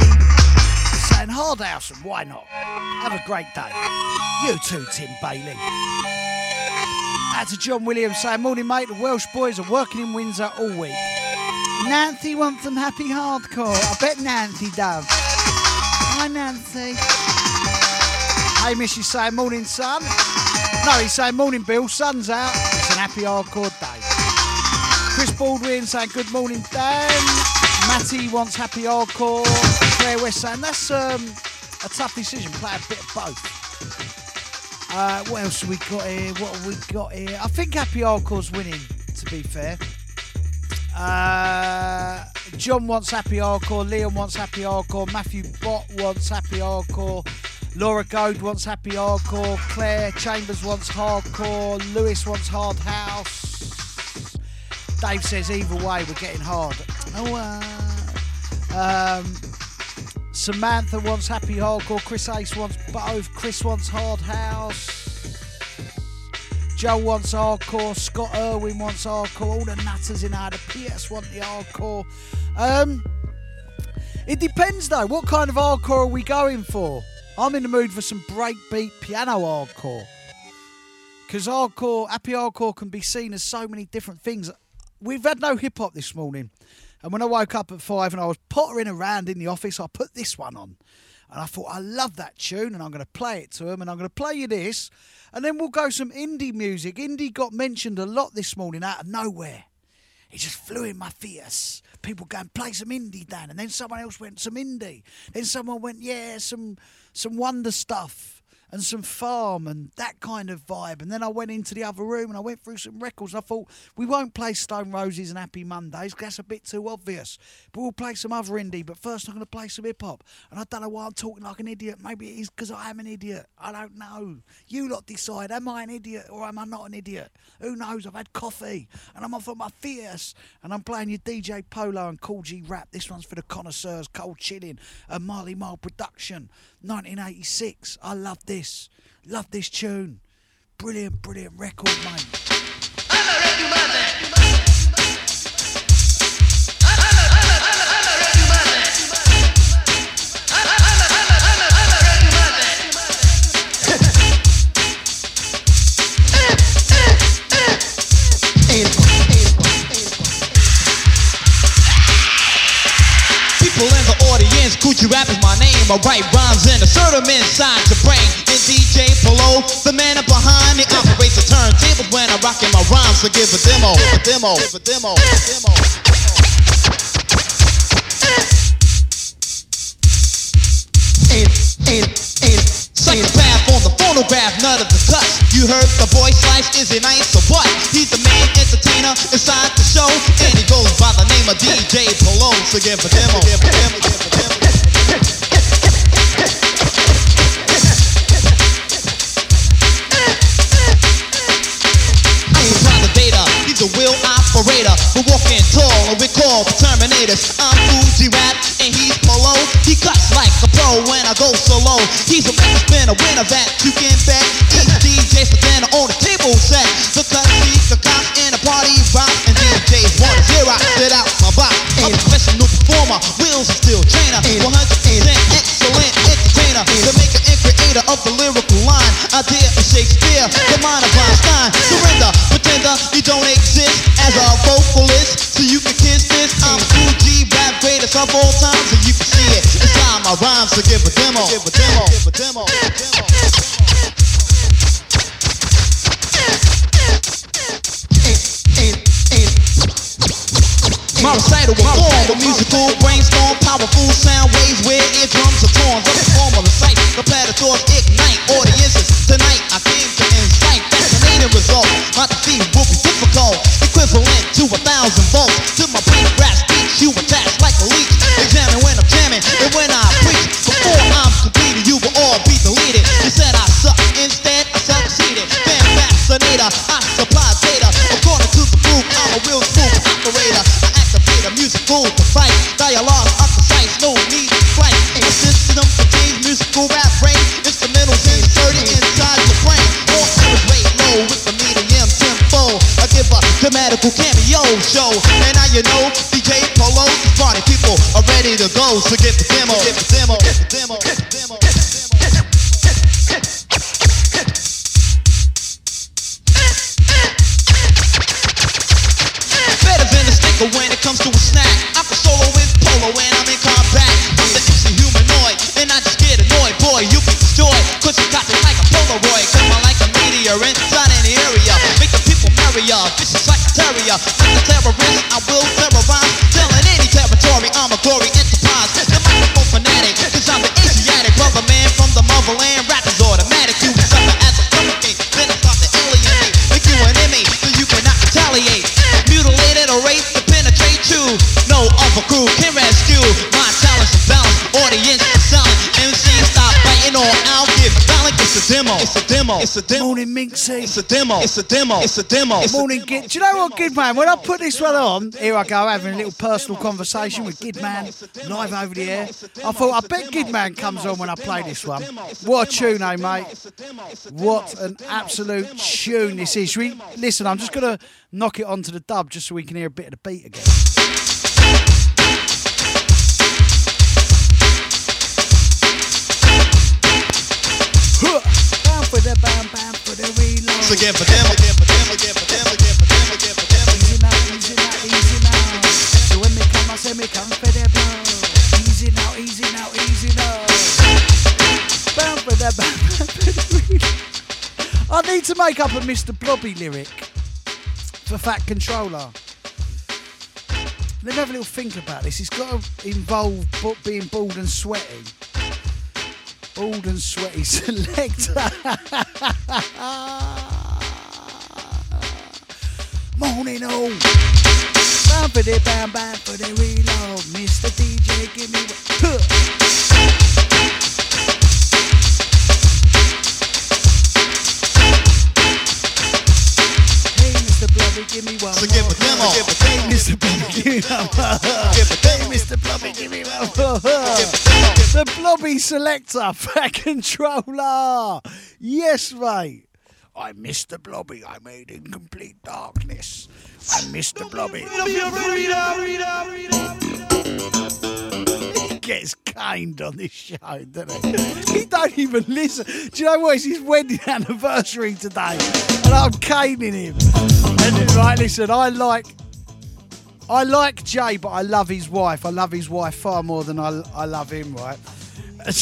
saying hard house and why not? Have a great day. You too, Tim Bailey. Out to John Williams saying, Morning, mate. The Welsh boys are working in Windsor all week. Nancy wants some happy hardcore. I bet Nancy does. Hi, Nancy. Hamish is saying, Morning, son. No, he's saying, Morning, Bill. Sun's out. It's an happy hardcore day. Chris Baldwin saying, Good morning, Dan. Matty wants happy hardcore. Claire West saying, That's um, a tough decision. Play a bit of both. Uh, what else have we got here? What have we got here? I think Happy Hardcore's winning, to be fair. Uh, John wants Happy Hardcore. Liam wants Happy Hardcore. Matthew Bott wants Happy Hardcore. Laura Goad wants Happy Hardcore. Claire Chambers wants Hardcore. Lewis wants Hard House. Dave says either way we're getting hard. Oh, uh, um, Samantha wants Happy Hardcore. Chris Ace wants both. Chris wants Hard House. Joe wants hardcore. Scott Irwin wants hardcore. All the nutters in there. The PS want the hardcore. Um, it depends though. What kind of hardcore are we going for? I'm in the mood for some breakbeat piano hardcore. Because hardcore, happy hardcore can be seen as so many different things. We've had no hip hop this morning. And when I woke up at five and I was pottering around in the office, I put this one on. And I thought, I love that tune and I'm going to play it to them and I'm going to play you this. And then we'll go some indie music. Indie got mentioned a lot this morning out of nowhere. It just flew in my face. People going, play some indie, Dan. And then someone else went, some indie. Then someone went, yeah, some some wonder stuff and some farm and that kind of vibe. And then I went into the other room and I went through some records. And I thought, we won't play Stone Roses and Happy Mondays that's a bit too obvious. But we'll play some other indie. But first, I'm going to play some hip hop. And I don't know why I'm talking like an idiot. Maybe it is because I am an idiot. I don't know. You lot decide. Am I an idiot or am I not an idiot? Who knows? I've had coffee and I'm off on my fierce. And I'm playing your DJ Polo and Kool G Rap. This one's for the connoisseurs, Cold Chilling, a Marley Marl production, 1986. I love this. Love this tune. Brilliant, brilliant record, mate. Kool G Rap is my name. I write rhymes and assert them inside your brain. And DJ Polo, the man up behind me, operates the turntable when I'm rocking my rhymes. So give a demo, a demo, a demo, a demo. Psychopath on the phonograph, none of the cuts. You heard the voice slice, is it nice or what? He's the main entertainer inside the show, and he goes by the name of DJ Polo. So give a demo, give a demo, give a demo. He's a real operator. We're walking tall and we call the Terminators. I'm Kool G Rap and he's Polo. He cuts like a pro when I go solo. He's a record spinner, winner that you can bet. Demo. It's a demo. It's a demo. It's a demo. It's a Morning, Gid. Do you know what, Gid Man? When I put this one on, here I go having a little personal conversation with Gid Man live over the air. I thought, I bet Gid Man comes on when I play this one. What a tune, eh, mate? What an absolute tune this is. We, listen, I'm just going to knock it onto the dub just so we can hear a bit of the beat again. So again for them, again for them, again for them, again for them, again for them. Easy now, easy now, easy now. So when me come, I say me come for blow. Easy now, easy now, easy now. Bam for the. I need to make up a Mr. Blobby lyric for Fat Controller. Let me have a little think about this. It's got to involve being bald and sweaty. Bald and sweaty selector. Morning oh. Bam for the bam bam for the reload. Mr. DJ, give me. Huh. Hey, Mr. Blobby, give me one. So give a demo. more. Give a demo. Hey, Mr. Blobby, give me one. Hey. Mr. Blobby, give me one. more. Give a demo. The Blobby Selector, Fat Controller. Yes, mate. I'm Mr. Blobby. I made in complete darkness. I'm Mr. Blobby. He gets caned on this show, doesn't he? He don't even listen. Do you know what? It's his wedding anniversary today, and I'm caning him. And right, listen, I like. I like Jay, but I love his wife. I love his wife far more than I, I love him, right? And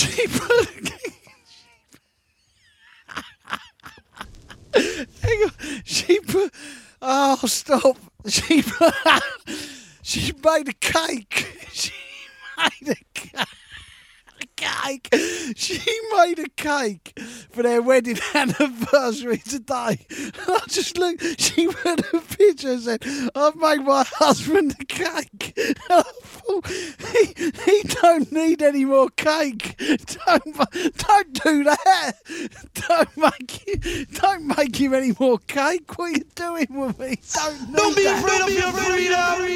She put. Oh, stop. She She made a cake. She made a cake. Cake. She made a cake for their wedding anniversary today. And I just looked. She put a picture and said, "I've made my husband a cake." And I thought, he, he don't need any more cake. Don't don't do that. Don't make him, don't make him any more cake. What are you doing with me? Don't, don't be afraid of your freedom. free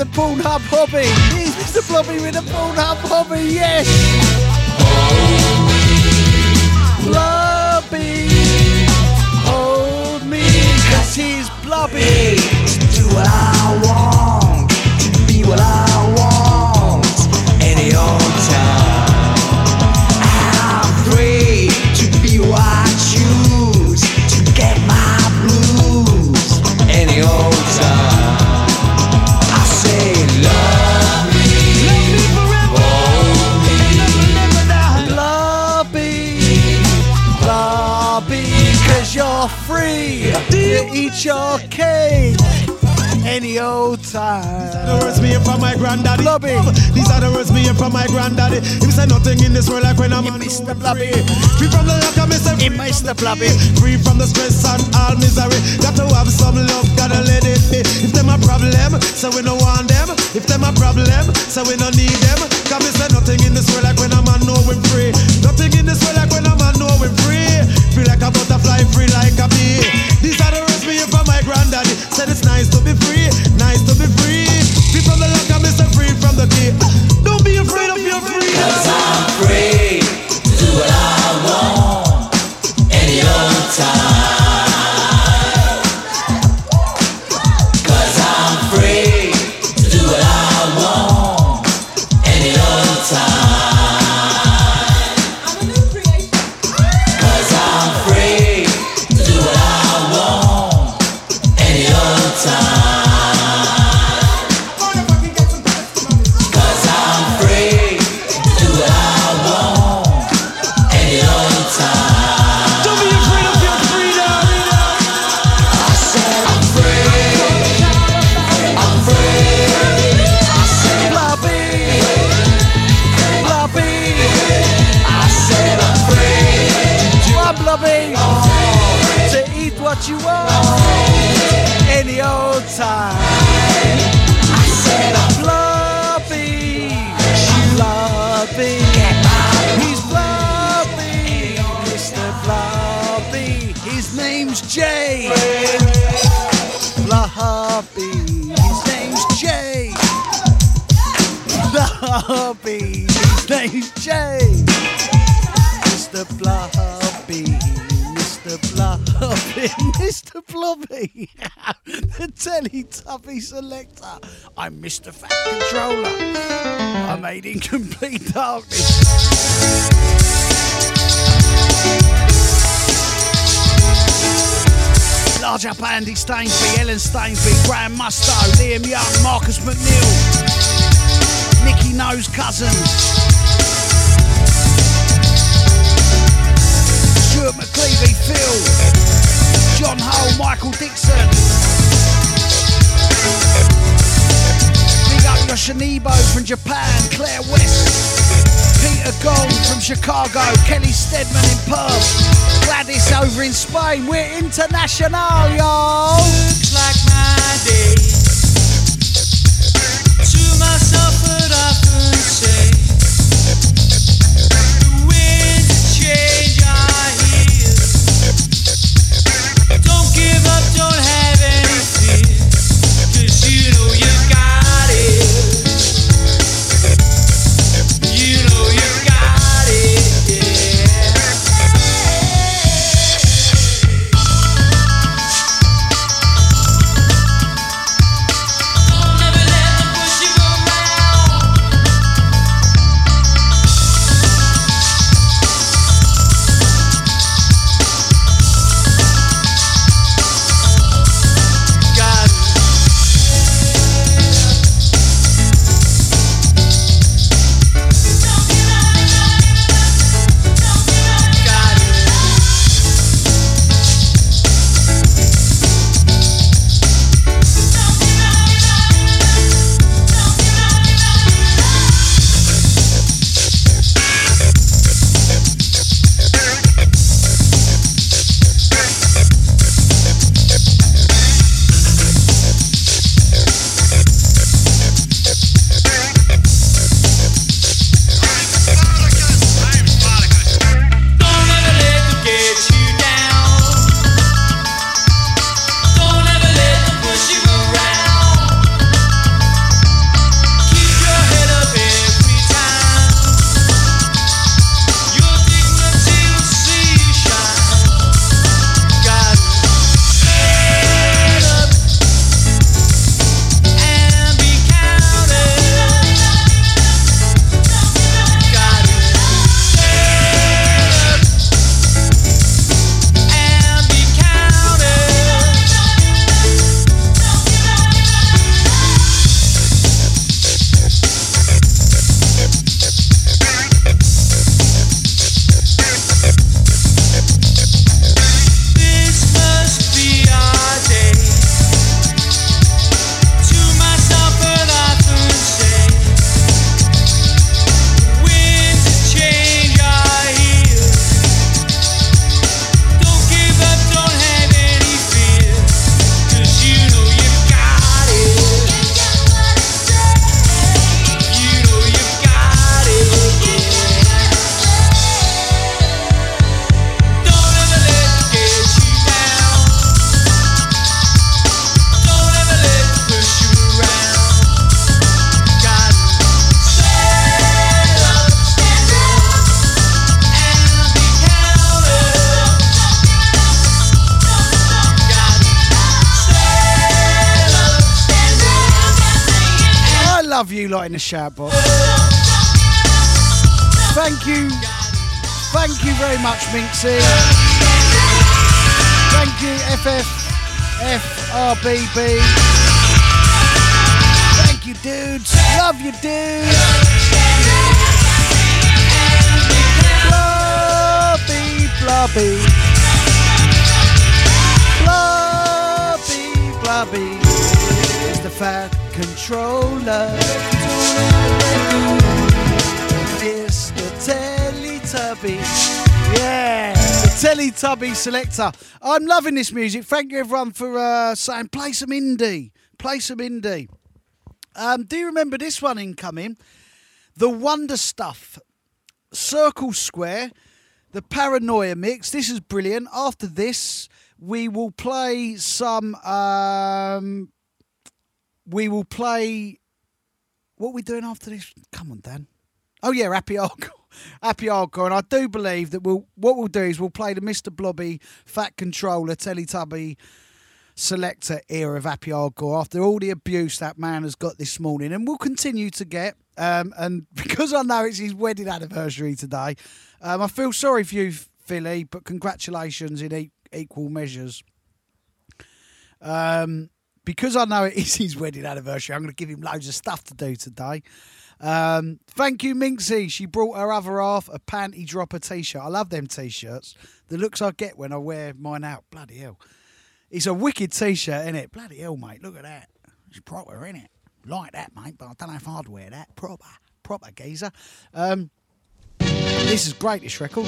the Pornhub hobby. He's Mr. Blobby with the Pornhub hobby. Yes. Blobby, hold me, cause he's Blobby. Do what I want, be what I eat your cake any old time. These are The words me hear from my granddaddy. Blobby. These are the words me hear from my granddaddy. Him say nothing in this world like when I'm on Mr. Blobby. Free from the lack of Mr. Hey, Mr. Blobby. Free from the stress and all misery. Got to have some love, gotta let it be. If them a problem, so we no want them. If them a problem, so we no need them. Cause me say nothing in this world like when I'm on know we free. Nothing in this world like when I'm on know we free. Free like a butterfly, free like a bee. These are the hear from my granddaddy. Said it's nice to be free, nice to be free. Free from the lack of Mr. Free from the key. Blobby, his name's Jay. Mr. Blobby, Mr. Blobby, Mr. Blobby, the Teletubby selector. I'm Mr. Fat Controller. I'm made in complete darkness. Large up Andy Stainsby, Ellen Stainsby, Graham Musto, Liam Young, Marcus McNeil, Nicky Nose Cousins, Stuart McClevey, Phil, John Hull, Michael Dixon. Big up Yoshinibo from Japan, Claire West, Peter Gong from Chicago, Kelly Stedman in Perth, Gladys over in Spain. We're international, y'all. In the shout box. Thank you. Thank you very much, Minxie. Thank you, FF, FRBB. Thank you, dudes. Love you, dudes. Blubby, blubby. Blubby, blubby. Is the fat controller. Teletubby selector. I'm loving this music. Thank you, everyone, for uh, saying play some indie. Play some indie. Um, do you remember this one incoming? The Wonder Stuff. Circle Square. The Paranoia mix. This is brilliant. After this, we will play some. Um, we will play. What are we doing after this? Come on, Dan. Oh yeah, Happy Hardcore. Happy Hardcore. And I do believe that we'll what we'll do is we'll play the Mr. Blobby, Fat Controller, Teletubby selector era of Happy Hardcore after all the abuse that man has got this morning and we'll continue to get. Um, and because I know it's his wedding anniversary today, um, I feel sorry for you, Philly, but congratulations in e- equal measures. Um, because I know it is his wedding anniversary, I'm going to give him loads of stuff to do today. Um, thank you, Minxie. She brought her other half a panty dropper t shirt. I love them t shirts. The looks I get when I wear mine out. Bloody hell. It's a wicked t shirt, isn't it? Bloody hell, mate. Look at that. It's proper, isn't it? Like that, mate, but I don't know if I'd wear that. Proper, proper geezer. Um, this is great, this record.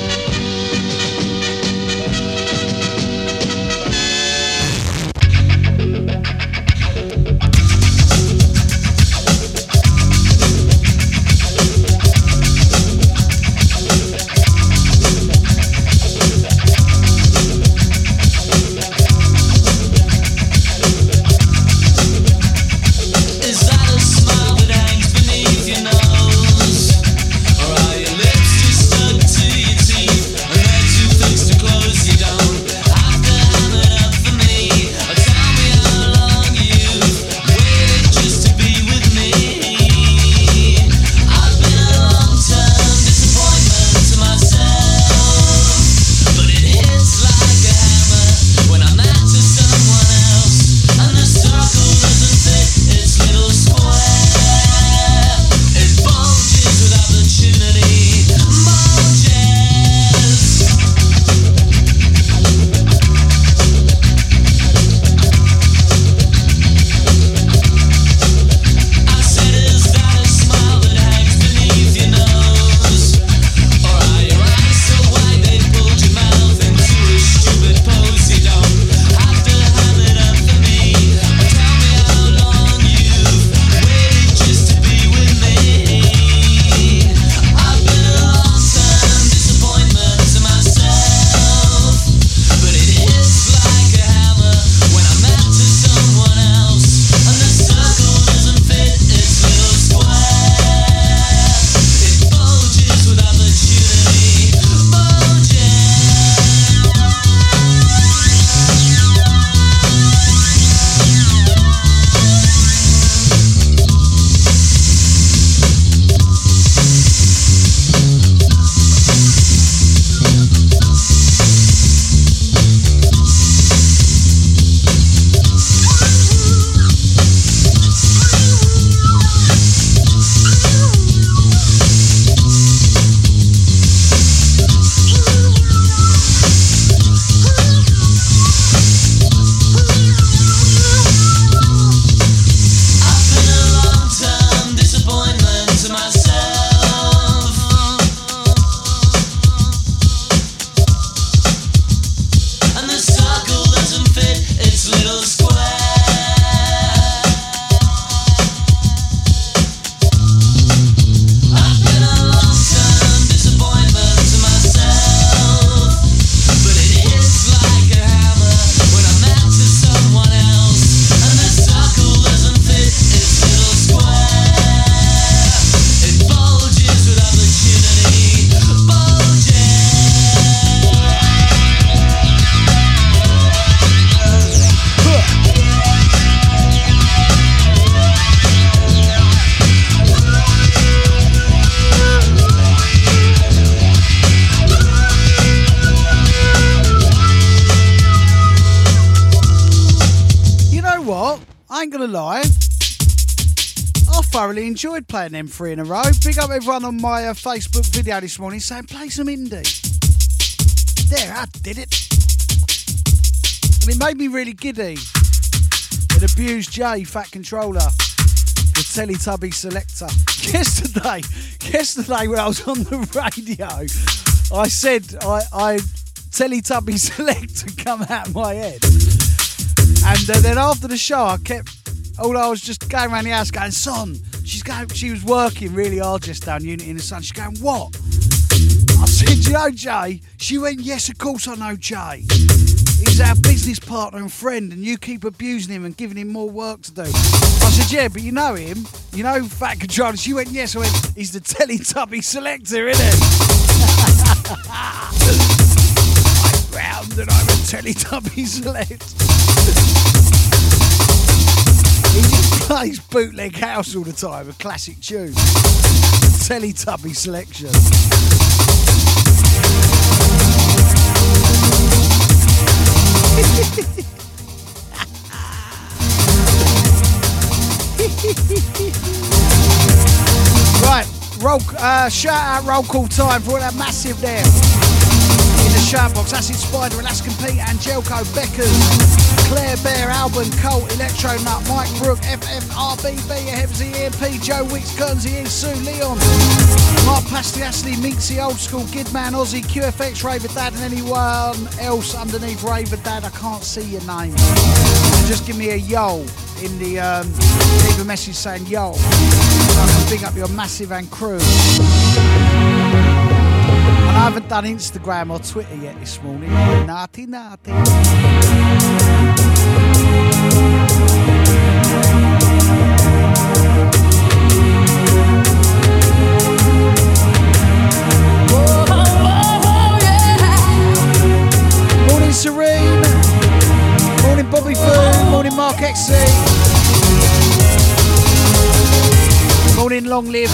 Playing them three in a row. Big up everyone on my uh, Facebook video this morning saying play some indie. There, I did it. And it made me really giddy. It abused Jay, Fat Controller, the Teletubby selector. Yesterday, yesterday when I was on the radio, I said I, I Teletubby selector come out my head. And uh, then after the show, I kept all I was just going around the house going, son, she's going. She was working really hard just down Unity in the Sun. She's going, what? I said, you know, Jay. She went, yes, of course I know Jay. He's our business partner and friend, and you keep abusing him and giving him more work to do. I said, yeah, but you know him. You know Fat Controller. She went, yes. I went, he's the Teletubby selector, isn't it? I'm round and I'm a Teletubby select. Plays bootleg house all the time, a classic tune. Teletubby selection. right, roll, uh, shout out roll call time for all that massive there. In the shout box, Acid Spider, Alaskan Pete, Angelco, Beckers, Claire Bear, Alban, Colt, Electro Nut, Mike Brook, FFRBB, Heavsy EMP, Joe Wicks, Guernsey, Sue, Leon, Mark Pasty, Ashley, Minxie, Old School, Gidman, Aussie, QFX, Raver Dad, and anyone else underneath Raver Dad. I can't see your name. Just give me a yo in the, um, leave a message saying yo. So I can big up your massive and crew. Haven't done Instagram or Twitter yet this morning. Naughty, naughty. Morning, Serene. Morning, Bobby Foo. Morning, Mark XC. Morning, Long Live.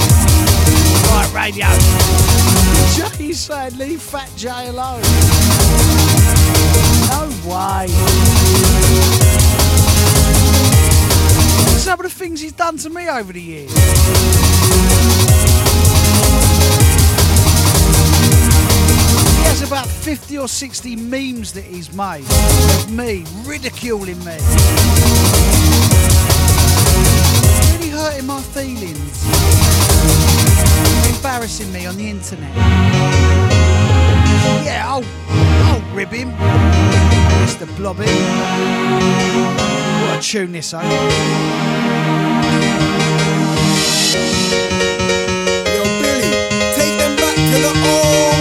Right, radio. Jay said, leave Fat Jay alone. No way. Some of the things he's done to me over the years. He has about 50 or 60 memes that he's made of me, ridiculing me. Really hurting my feelings. Embarrassing me on the internet. Yeah, I'll, I'll rib him. Mr. Blobby. What a tune this, eh? Yo, Billy, take them back to the old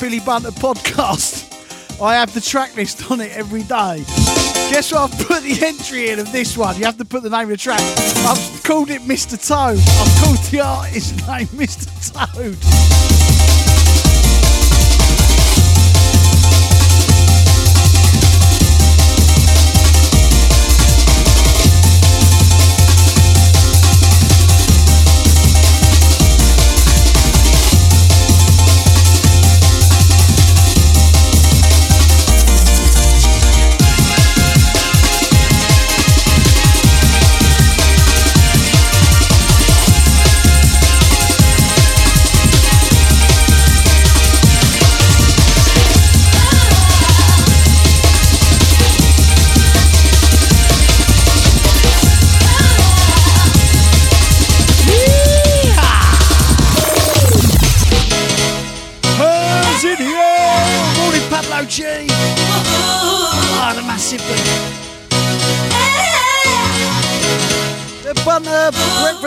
Billy Bunter podcast, I have the track list on it every day. Guess what? I've put the entry in of this one. You have to put the name of the track. I've called it Mr. Toad. I've called the artist name Mr. Toad.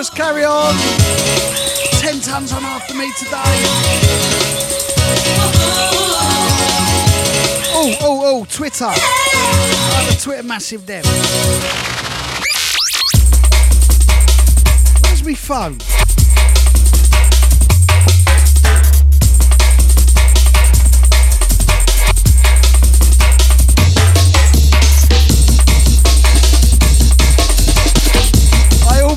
Breakfast carry on. Ten tons on after me today. Oh, oh, oh, Twitter. Ah, the Twitter massive them. Where's my phone?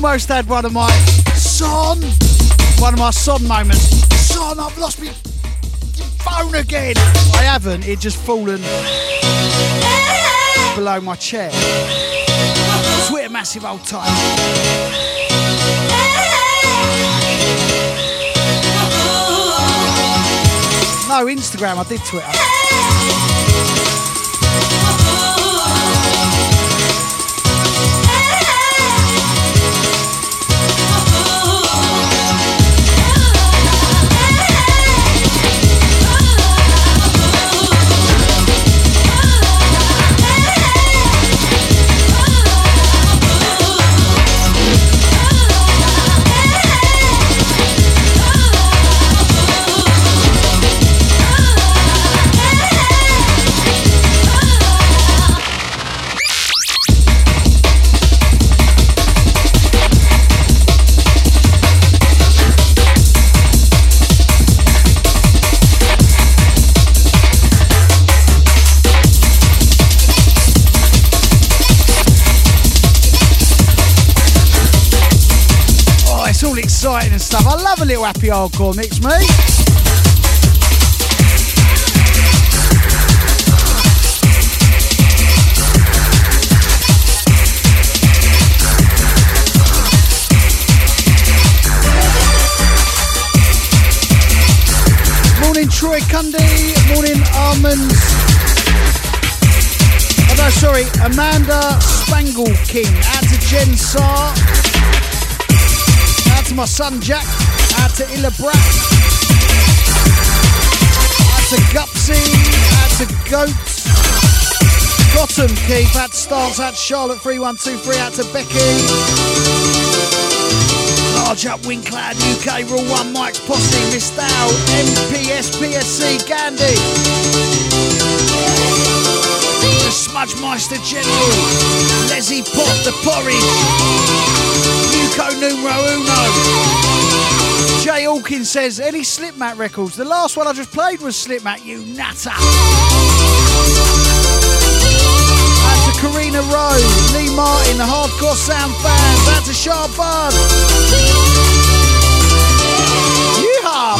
Almost had one of my son, one of my son moments. Son, I've lost my phone again. I haven't. It just fallen below my chair. Twitter massive old time. No, Instagram. I did Twitter. Stuff. I love a little happy hardcore mix, me. Morning, Troy Cundy. Morning, Almonds. Oh, no, sorry, Amanda Spangle King. Out to Jen Sarr. To my son Jack. Out to Illa Brat. Out to Gupsy. Out to Goats. Bottom Keith. Out to Stance. Out to Charlotte 3123. Out to Becky. Large up Wincloud UK. Rule 1 Mike's Posse. Miss Dow. MPS PSC Gandhi. The Smudge Meister General. Leslie Pop. The Porridge. Yuko numero uno. Jay Hawkins says, any Slipmat records? The last one I just played was Slipmat, you nutter. That's a Karina Rowe, Lee Martin, the Hardcore Sound fans. That's a sharp bud. Yeehaw!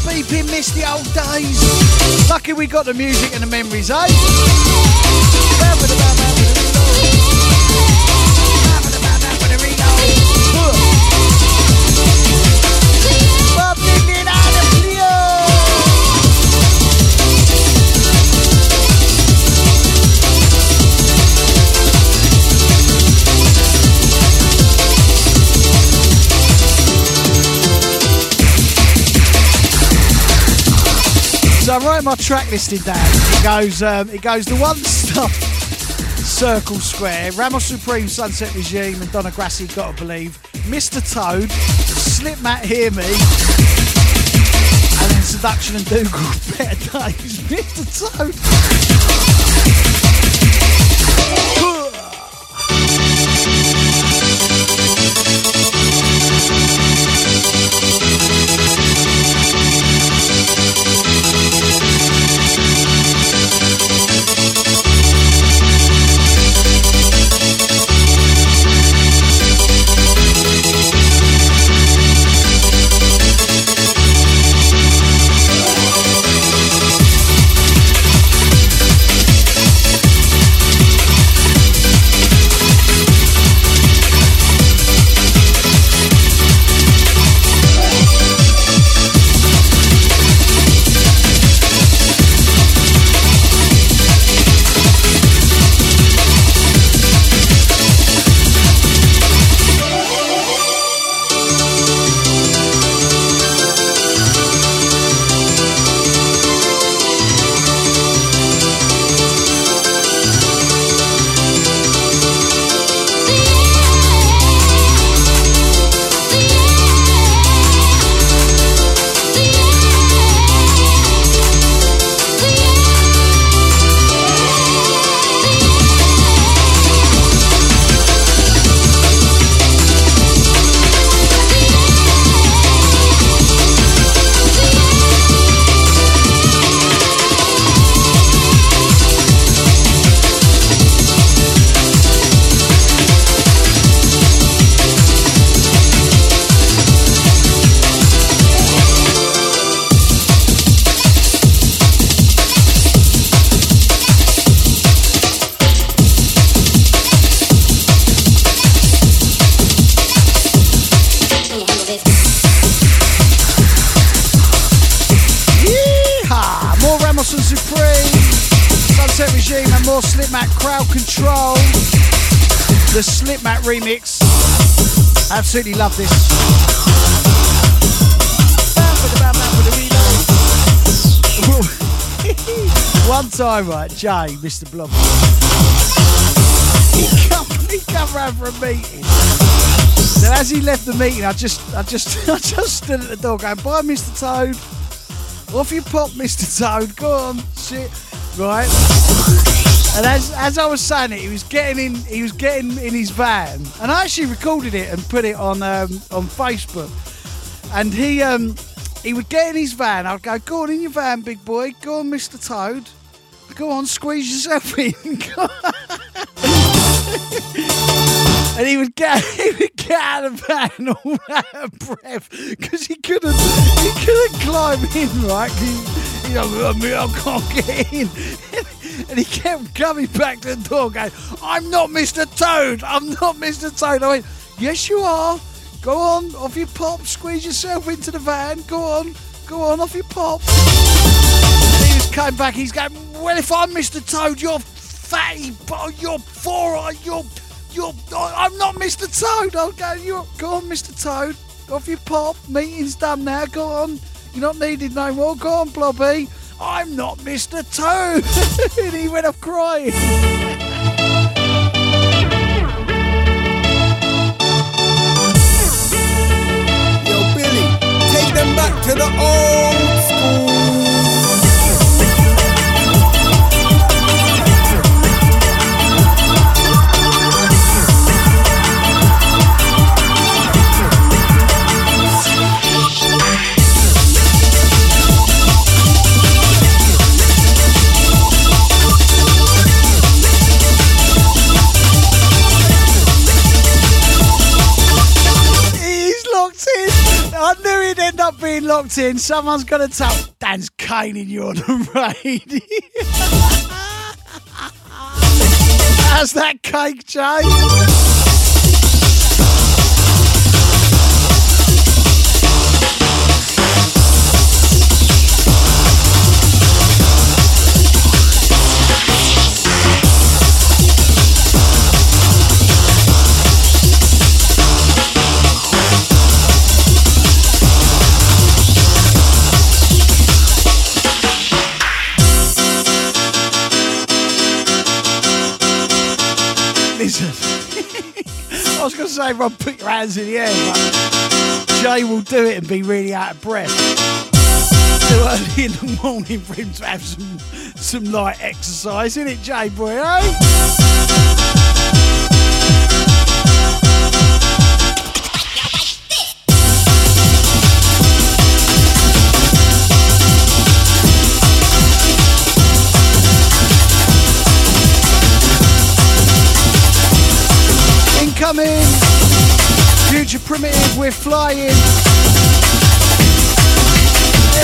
Beeping miss the old days. Lucky we got the music and the memories, eh? So I wrote my track listing down. It goes, um, it goes the Wonder Stuff, Circle Square, Ramos Supreme, Sunset Regime, and Donna Grassi, Gotta Believe, Mr. Toad, Slipmat, Hear Me, and then Seduction and Dougal, Better Days, Mr. Toad. Absolutely love this. One time, right, Jay, Mr. Blom. He come, he come round for a meeting. Then as he left the meeting, I just, I just, I just stood at the door going, "Bye, Mr. Toad." Off you pop, Mr. Toad. Go on, shit. Right. And as as I was saying it, he was getting in. He was getting in his van, and I actually recorded it and put it on um, on Facebook. And he um he would get in his van. I'd go, "Go on in your van, big boy. Go on, Mr. Toad. Go on, squeeze yourself in." And he would get he would get out of the van all out of breath because he couldn't he couldn't climb in right. He, know, me, I can't get in. And he kept coming back to the door going, I'm not Mr. Toad, I'm not Mr. Toad. I went, Yes, you are. Go on, off your pop, squeeze yourself into the van. Go on, go on, off your pop. And he was coming back, he's going, Well, if I'm Mr. Toad, you're fatty, but you're four, you're, you're, I'm not Mr. Toad. I'll go, you go on, Mr. Toad, off your pop. Meeting's done now, go on. You're not needed no more. Go on, Blobby. I'm not Mr. Toad. and he went off crying. Yo, Billy, take them back to the old school. Locked in. Someone's got to tell. Dan's caning you on the radio. How's that cake, Jay? Say, Rob, put your hands in the air, but Jay will do it and be really out of breath. Too early in the morning for him to have some some light exercise, isn't it, Jay boy? Eh? Future primitive, we're flying.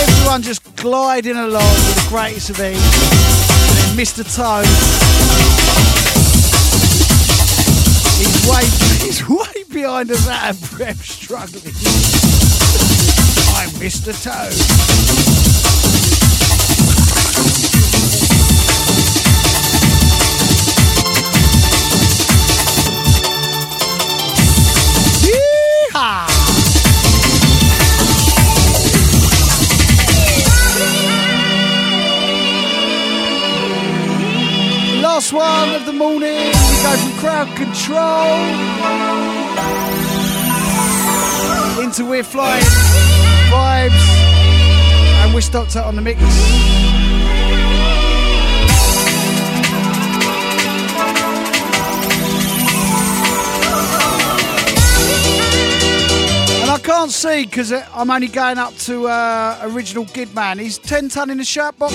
Everyone just gliding along with the greatest of ease. Mr. Toad. He's way, he's way behind us out of breath, struggling. I'm Mr. Toad. Last one of the morning. We go from crowd control into we're flying vibes, and stopped out on the mix. Can't see because I'm only going up to uh, original Gidman. He's 10 ton in the shirt box.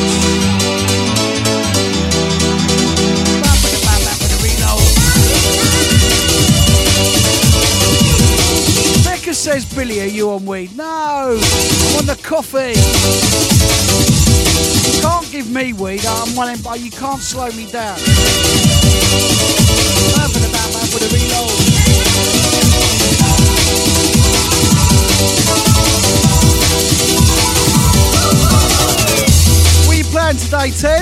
Becca says, Billy, are you on weed? No, I'm on the coffee. You can't give me weed. I'm one You can't slow me down. Are you today?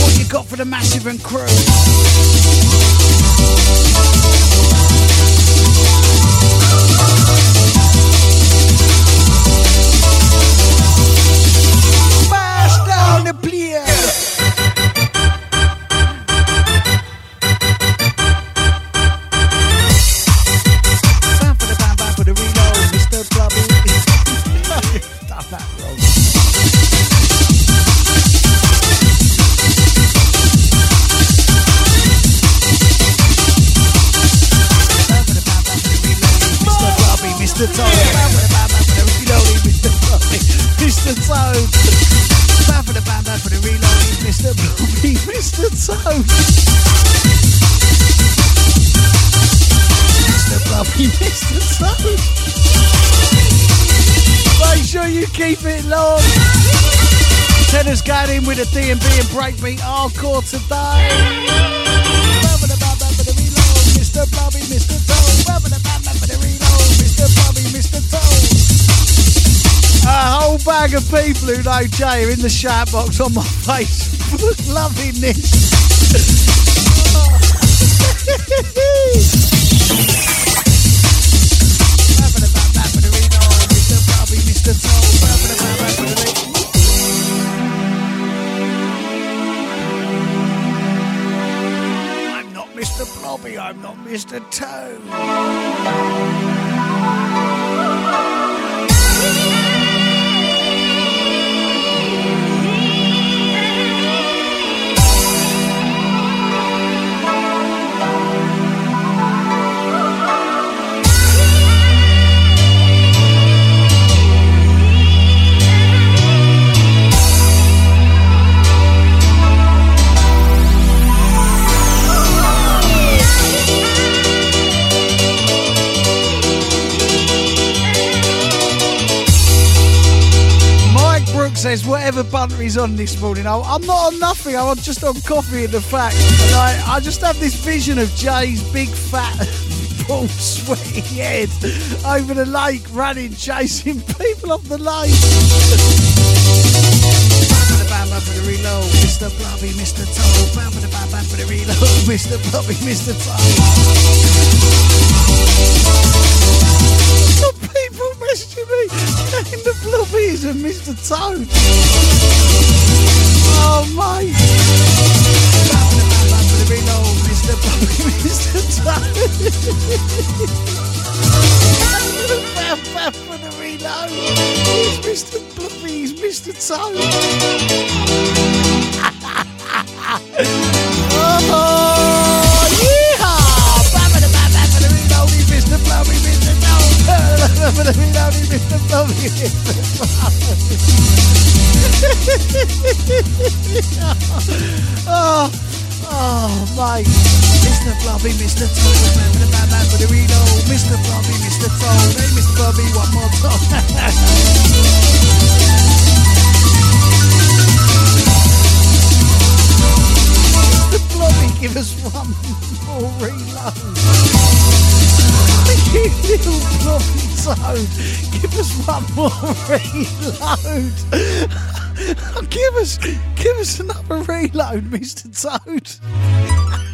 What you got for the massive and crew? Smash Going in with a D&B and breakbeat hardcore today. Mr. Blubby, Mr. Toad. A whole bag of people who know Jay are in the shout box on my Facebook, loving this. I'm not Mr. whatever bunter he's on this morning. I, I'm not on nothing. I'm just on coffee and the fact. I, I just have this vision of Jay's big fat. Bald, sweaty head over the lake, running, chasing people off the lake. Bam, bam, for the reload, Mr. Blobby, Mr. Toe. Bam, bam, bam, bam, for the reload, Mr. Blobby, Mr. Toe. Saying the Blobby is a Mr. Toad. Oh, mate. Reload, Mr. Blobby, Mr. Toad. Bam, for the reload. He's Mr. Blobby, he's Mr. Toad. oh, bam, bam, for the reload, he's Mr. Blobby, Mr. Toad. For the reload, oh, oh, mate. Mr. Blobby, Mr. Toad. For the Mr. Blobby, Mr. Toad. Mr. Blobby, one more blobby, give us one more you little blobby toad, give us one more reload. give us, give us another reload, Mr. Toad.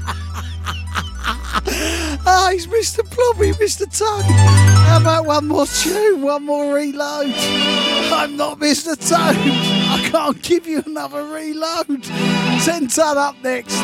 Ah, he's Mr. Blobby, Mr. Toad. How about one more tune, one more reload? I'm not Mr. Toad. I can't give you another reload. Ten ton up next.